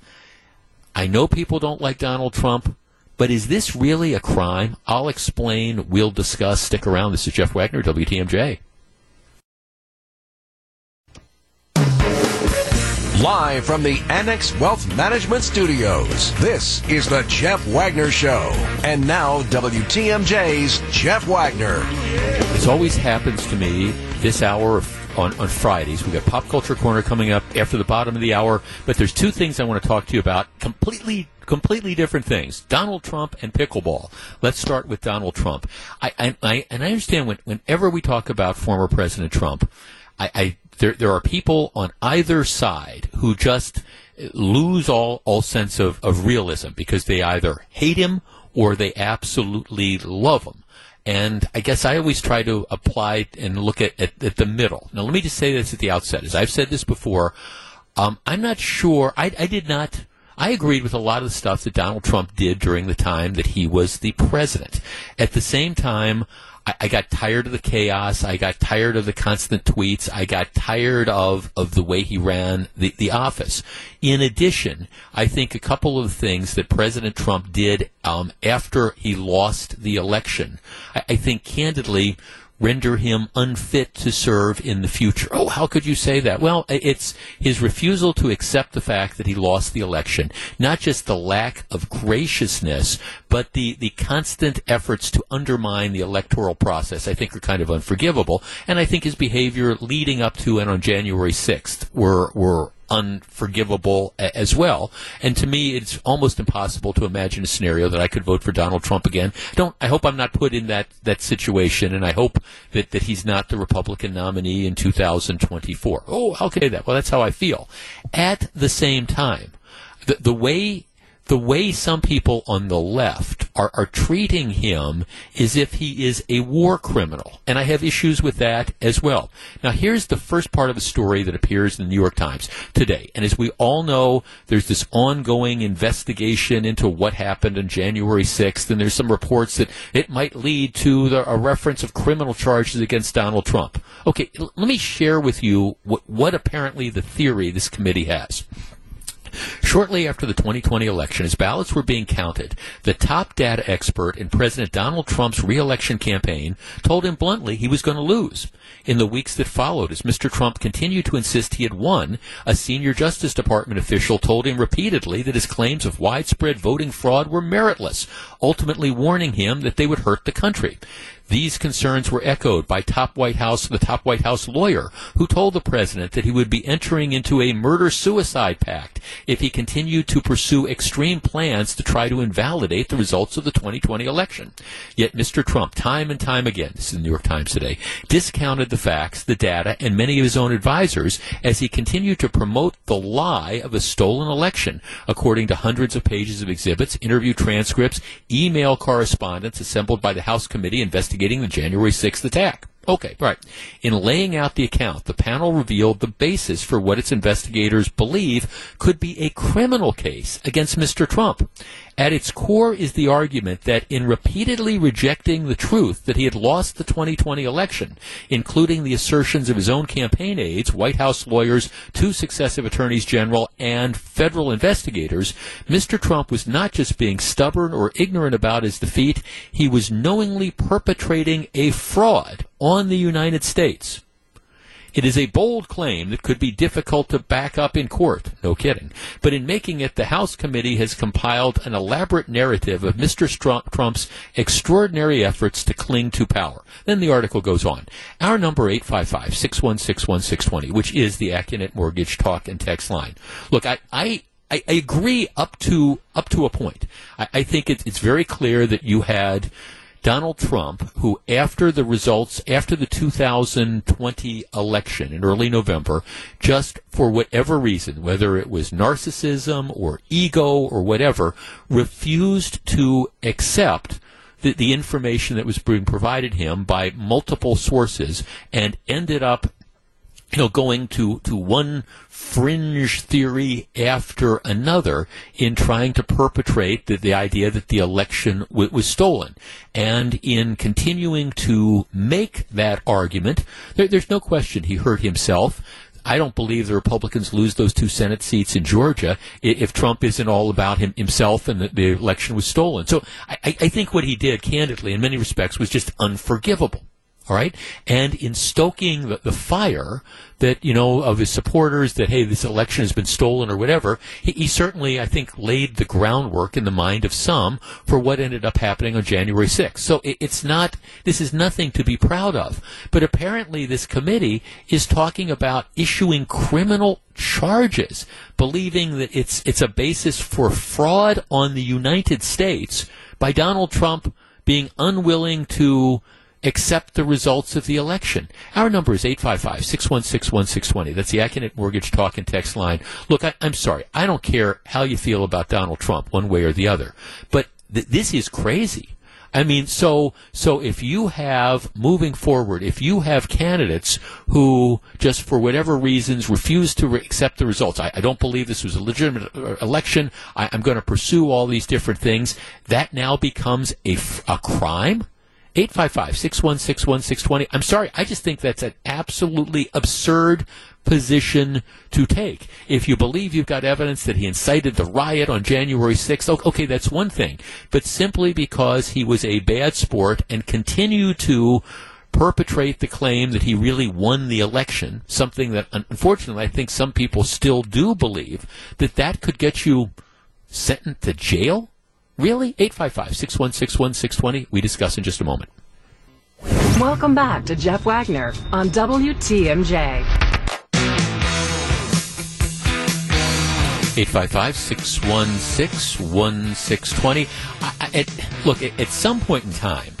I know people don't like Donald Trump, but is this really a crime? I'll explain. We'll discuss. Stick around. This is Jeff Wagner, WTMJ. Live from the Annex Wealth Management Studios, this is the Jeff Wagner Show. And now, WTMJ's Jeff Wagner. This always happens to me this hour on, on Fridays. We've got Pop Culture Corner coming up after the bottom of the hour, but there's two things I want to talk to you about completely completely different things. Donald Trump and pickleball. Let's start with Donald Trump. I, I, I and I understand when, whenever we talk about former President Trump, I, I there there are people on either side who just lose all all sense of, of realism because they either hate him or they absolutely love him. And I guess I always try to apply and look at, at, at the middle. Now, let me just say this at the outset. As I've said this before, um, I'm not sure. I, I did not. I agreed with a lot of the stuff that Donald Trump did during the time that he was the president. At the same time, I, I, got tired of the chaos. I got tired of the constant tweets. I got tired of, of the way he ran the, the office. In addition, I think a couple of things that President Trump did um, after he lost the election, I, I think candidly render him unfit to serve in the future. Oh, how could you say that? Well, it's his refusal to accept the fact that he lost the election, not just the lack of graciousness, but the, the constant efforts to undermine the electoral process, I think are kind of unforgivable. And I think his behavior leading up to and on January 6th were, were unforgivable as well. And to me, it's almost impossible to imagine a scenario that I could vote for Donald Trump again. Don't I hope I'm not put in that that situation, and I hope that that he's not the Republican nominee in 2024. Oh, okay, that well, that's how I feel. At the same time, the the way the way some people on the left are, are treating him is if he is a war criminal. And I have issues with that as well. Now, here's the first part of the story that appears in the New York Times today. And as we all know, there's this ongoing investigation into what happened on January 6th, and there's some reports that it might lead to the, a reference of criminal charges against Donald Trump. Okay, l- let me share with you what, what apparently the theory this committee has. Shortly after the 2020 election, as ballots were being counted, the top data expert in President Donald Trump's reelection campaign told him bluntly he was going to lose. In the weeks that followed, as Mr. Trump continued to insist he had won, a senior Justice Department official told him repeatedly that his claims of widespread voting fraud were meritless, ultimately warning him that they would hurt the country. These concerns were echoed by top White House, the top White House lawyer, who told the president that he would be entering into a murder-suicide pact if he continued to pursue extreme plans to try to invalidate the results of the 2020 election. Yet Mr. Trump, time and time again, this is the New York Times today, discounted the facts, the data, and many of his own advisors as he continued to promote the lie of a stolen election, according to hundreds of pages of exhibits, interview transcripts, email correspondence assembled by the House committee investigating investigating the January 6th attack. Okay, right. In laying out the account, the panel revealed the basis for what its investigators believe could be a criminal case against Mr. Trump. At its core is the argument that in repeatedly rejecting the truth that he had lost the 2020 election, including the assertions of his own campaign aides, White House lawyers, two successive attorneys general, and federal investigators, Mr. Trump was not just being stubborn or ignorant about his defeat, he was knowingly perpetrating a fraud on the United States. It is a bold claim that could be difficult to back up in court, no kidding. But in making it, the House committee has compiled an elaborate narrative of Mr. Trump's extraordinary efforts to cling to power. Then the article goes on. Our number 855-616-1620, which is the Accunet Mortgage Talk and Text line. Look, I, I I, agree up to up to a point. I, I think it, it's very clear that you had Donald Trump, who after the results, after the 2020 election in early November, just for whatever reason, whether it was narcissism or ego or whatever, refused to accept the, the information that was being provided him by multiple sources and ended up you know, going to, to one fringe theory after another in trying to perpetrate the, the idea that the election w- was stolen. And in continuing to make that argument, there, there's no question he hurt himself. I don't believe the Republicans lose those two Senate seats in Georgia if Trump isn't all about him, himself and that the election was stolen. So I, I think what he did, candidly, in many respects, was just unforgivable. All right. And in stoking the, the, fire that, you know, of his supporters that, hey, this election has been stolen or whatever, he, he, certainly, I think, laid the groundwork in the mind of some for what ended up happening on January 6th. So it, it's not, this is nothing to be proud of. But apparently this committee is talking about issuing criminal charges, believing that it's, it's a basis for fraud on the United States by Donald Trump being unwilling to accept the results of the election. Our number is 855-616-1620. That's the Accunet Mortgage Talk and Text line. Look, I, am sorry. I don't care how you feel about Donald Trump, one way or the other. But th- this is crazy. I mean, so so if you have moving forward, if you have candidates who just for whatever reasons refuse to re- accept the results, I, I, don't believe this was a legitimate uh, election. I, am going to pursue all these different things. That now becomes a, a crime. 855 616 1620. I'm sorry, I just think that's an absolutely absurd position to take. If you believe you've got evidence that he incited the riot on January 6th, okay, that's one thing. But simply because he was a bad sport and continued to perpetrate the claim that he really won the election, something that unfortunately I think some people still do believe, that that could get you sentenced to jail? Really? 855 616 1620. We discuss in just a moment. Welcome back to Jeff Wagner on WTMJ. 855 616 1620. Look, at some point in time,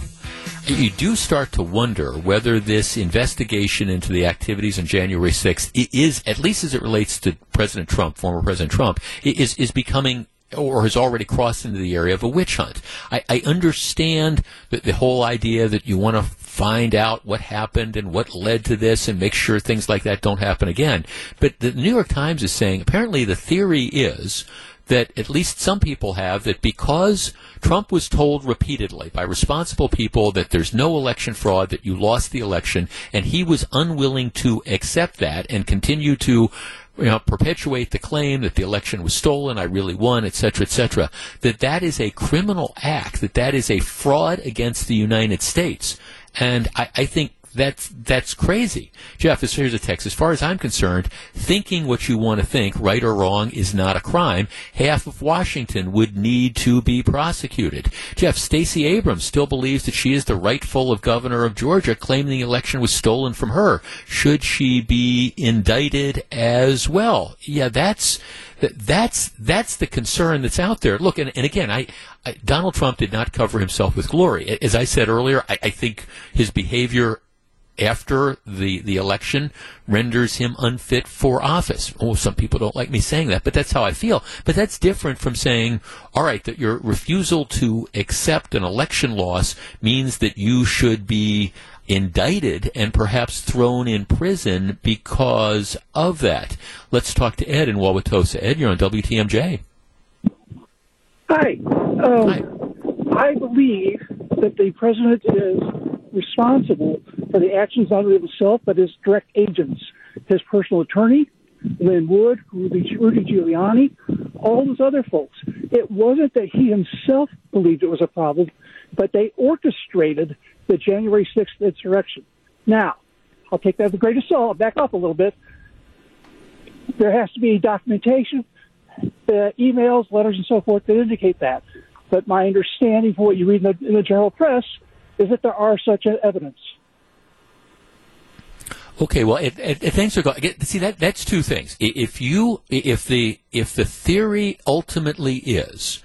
you do start to wonder whether this investigation into the activities on January 6th is, at least as it relates to President Trump, former President Trump, is, is becoming or has already crossed into the area of a witch hunt. I, I understand that the whole idea that you want to find out what happened and what led to this and make sure things like that don't happen again. But the New York Times is saying apparently the theory is that at least some people have that because Trump was told repeatedly by responsible people that there's no election fraud, that you lost the election, and he was unwilling to accept that and continue to you know, perpetuate the claim that the election was stolen, I really won, et cetera, et cetera, that that is a criminal act, that that is a fraud against the United States. And I, I think that's that's crazy. Jeff, here's a text. As far as I'm concerned, thinking what you want to think, right or wrong, is not a crime. Half of Washington would need to be prosecuted. Jeff, Stacey Abrams still believes that she is the rightful of governor of Georgia, claiming the election was stolen from her. Should she be indicted as well? Yeah, that's that's that's the concern that's out there. Look, and, and again, I, I, Donald Trump did not cover himself with glory. As I said earlier, I, I think his behavior after the, the election renders him unfit for office. Oh, some people don't like me saying that, but that's how I feel. But that's different from saying, all right, that your refusal to accept an election loss means that you should be indicted and perhaps thrown in prison because of that. Let's talk to Ed in Wauwatosa. Ed, you're on WTMJ. Hi. Um, I believe that the president is responsible for the actions not only of himself but his direct agents, his personal attorney, Lin Wood, Rudy, Giuliani, all those other folks. It wasn't that he himself believed it was a problem, but they orchestrated the January 6th insurrection. Now, I'll take that with a grain. I'll back up a little bit. There has to be documentation, uh, emails, letters, and so forth that indicate that. But my understanding from what you read in the, in the general press is that there are such evidence. Okay, well, it, it, thanks for going. See that that's two things. If you if the if the theory ultimately is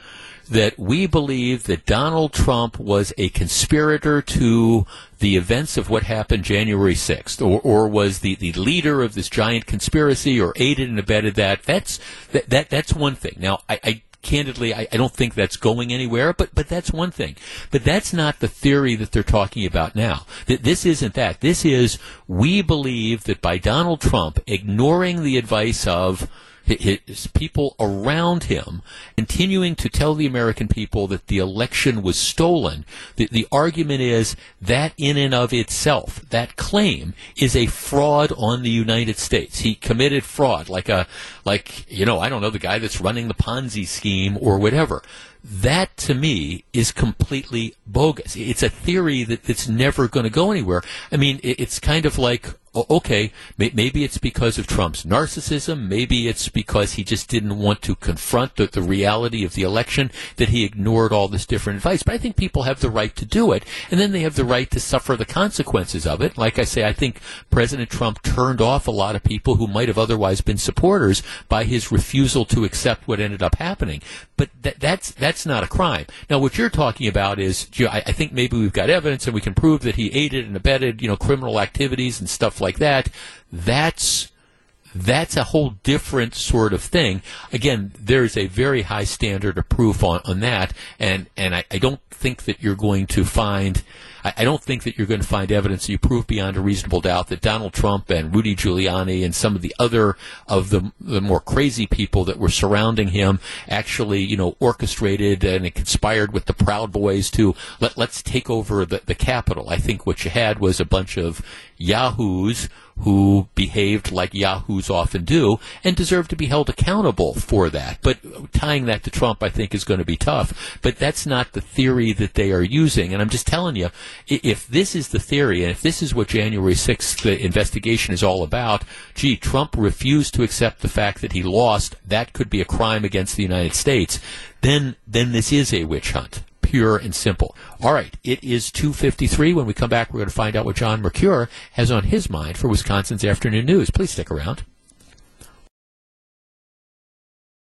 that we believe that Donald Trump was a conspirator to the events of what happened January 6th, or, or was the, the leader of this giant conspiracy, or aided and abetted that, that's, that, that that's one thing. Now, I, I candidly, I, I, don't think that's going anywhere, but, but that's one thing. But that's not the theory that they're talking about now. Th- this isn't that. This is, we believe that by Donald Trump ignoring the advice of his people around him continuing to tell the American people that the election was stolen. The, the argument is that in and of itself, that claim is a fraud on the United States. He committed fraud, like a, like, you know, I don't know, the guy that's running the Ponzi scheme or whatever. That to me is completely bogus. It's a theory that, that's never going to go anywhere. I mean, it, it's kind of like Oh, okay, maybe it's because of Trump's narcissism. Maybe it's because he just didn't want to confront the, the, reality of the election that he ignored all this different advice. But I think people have the right to do it, and then they have the right to suffer the consequences of it. Like I say, I think President Trump turned off a lot of people who might have otherwise been supporters by his refusal to accept what ended up happening. But that, that's that's not a crime. Now, what you're talking about is, I, I think maybe we've got evidence and we can prove that he aided and abetted, you know, criminal activities and stuff like that, that's that's a whole different sort of thing. Again, there's a very high standard of proof on, on that, and, and I, I don't think that you're going to find I, I don't think that you're going to find evidence you prove beyond a reasonable doubt that Donald Trump and Rudy Giuliani and some of the other of the, the more crazy people that were surrounding him actually, you know, orchestrated and conspired with the Proud Boys to let, let's take over the, the Capitol. I think what you had was a bunch of yahoos who behaved like yahoos often do and deserve to be held accountable for that. But tying that to Trump, I think, is going to be tough. But that's not the theory that they are using. And I'm just telling you, if this is the theory and if this is what January 6th the investigation is all about, gee, Trump refused to accept the fact that he lost, that could be a crime against the United States, then, then this is a witch hunt pure and simple. All right, it is 2:53. When we come back, we're going to find out what John Mercure has on his mind for Wisconsin's afternoon news. Please stick around.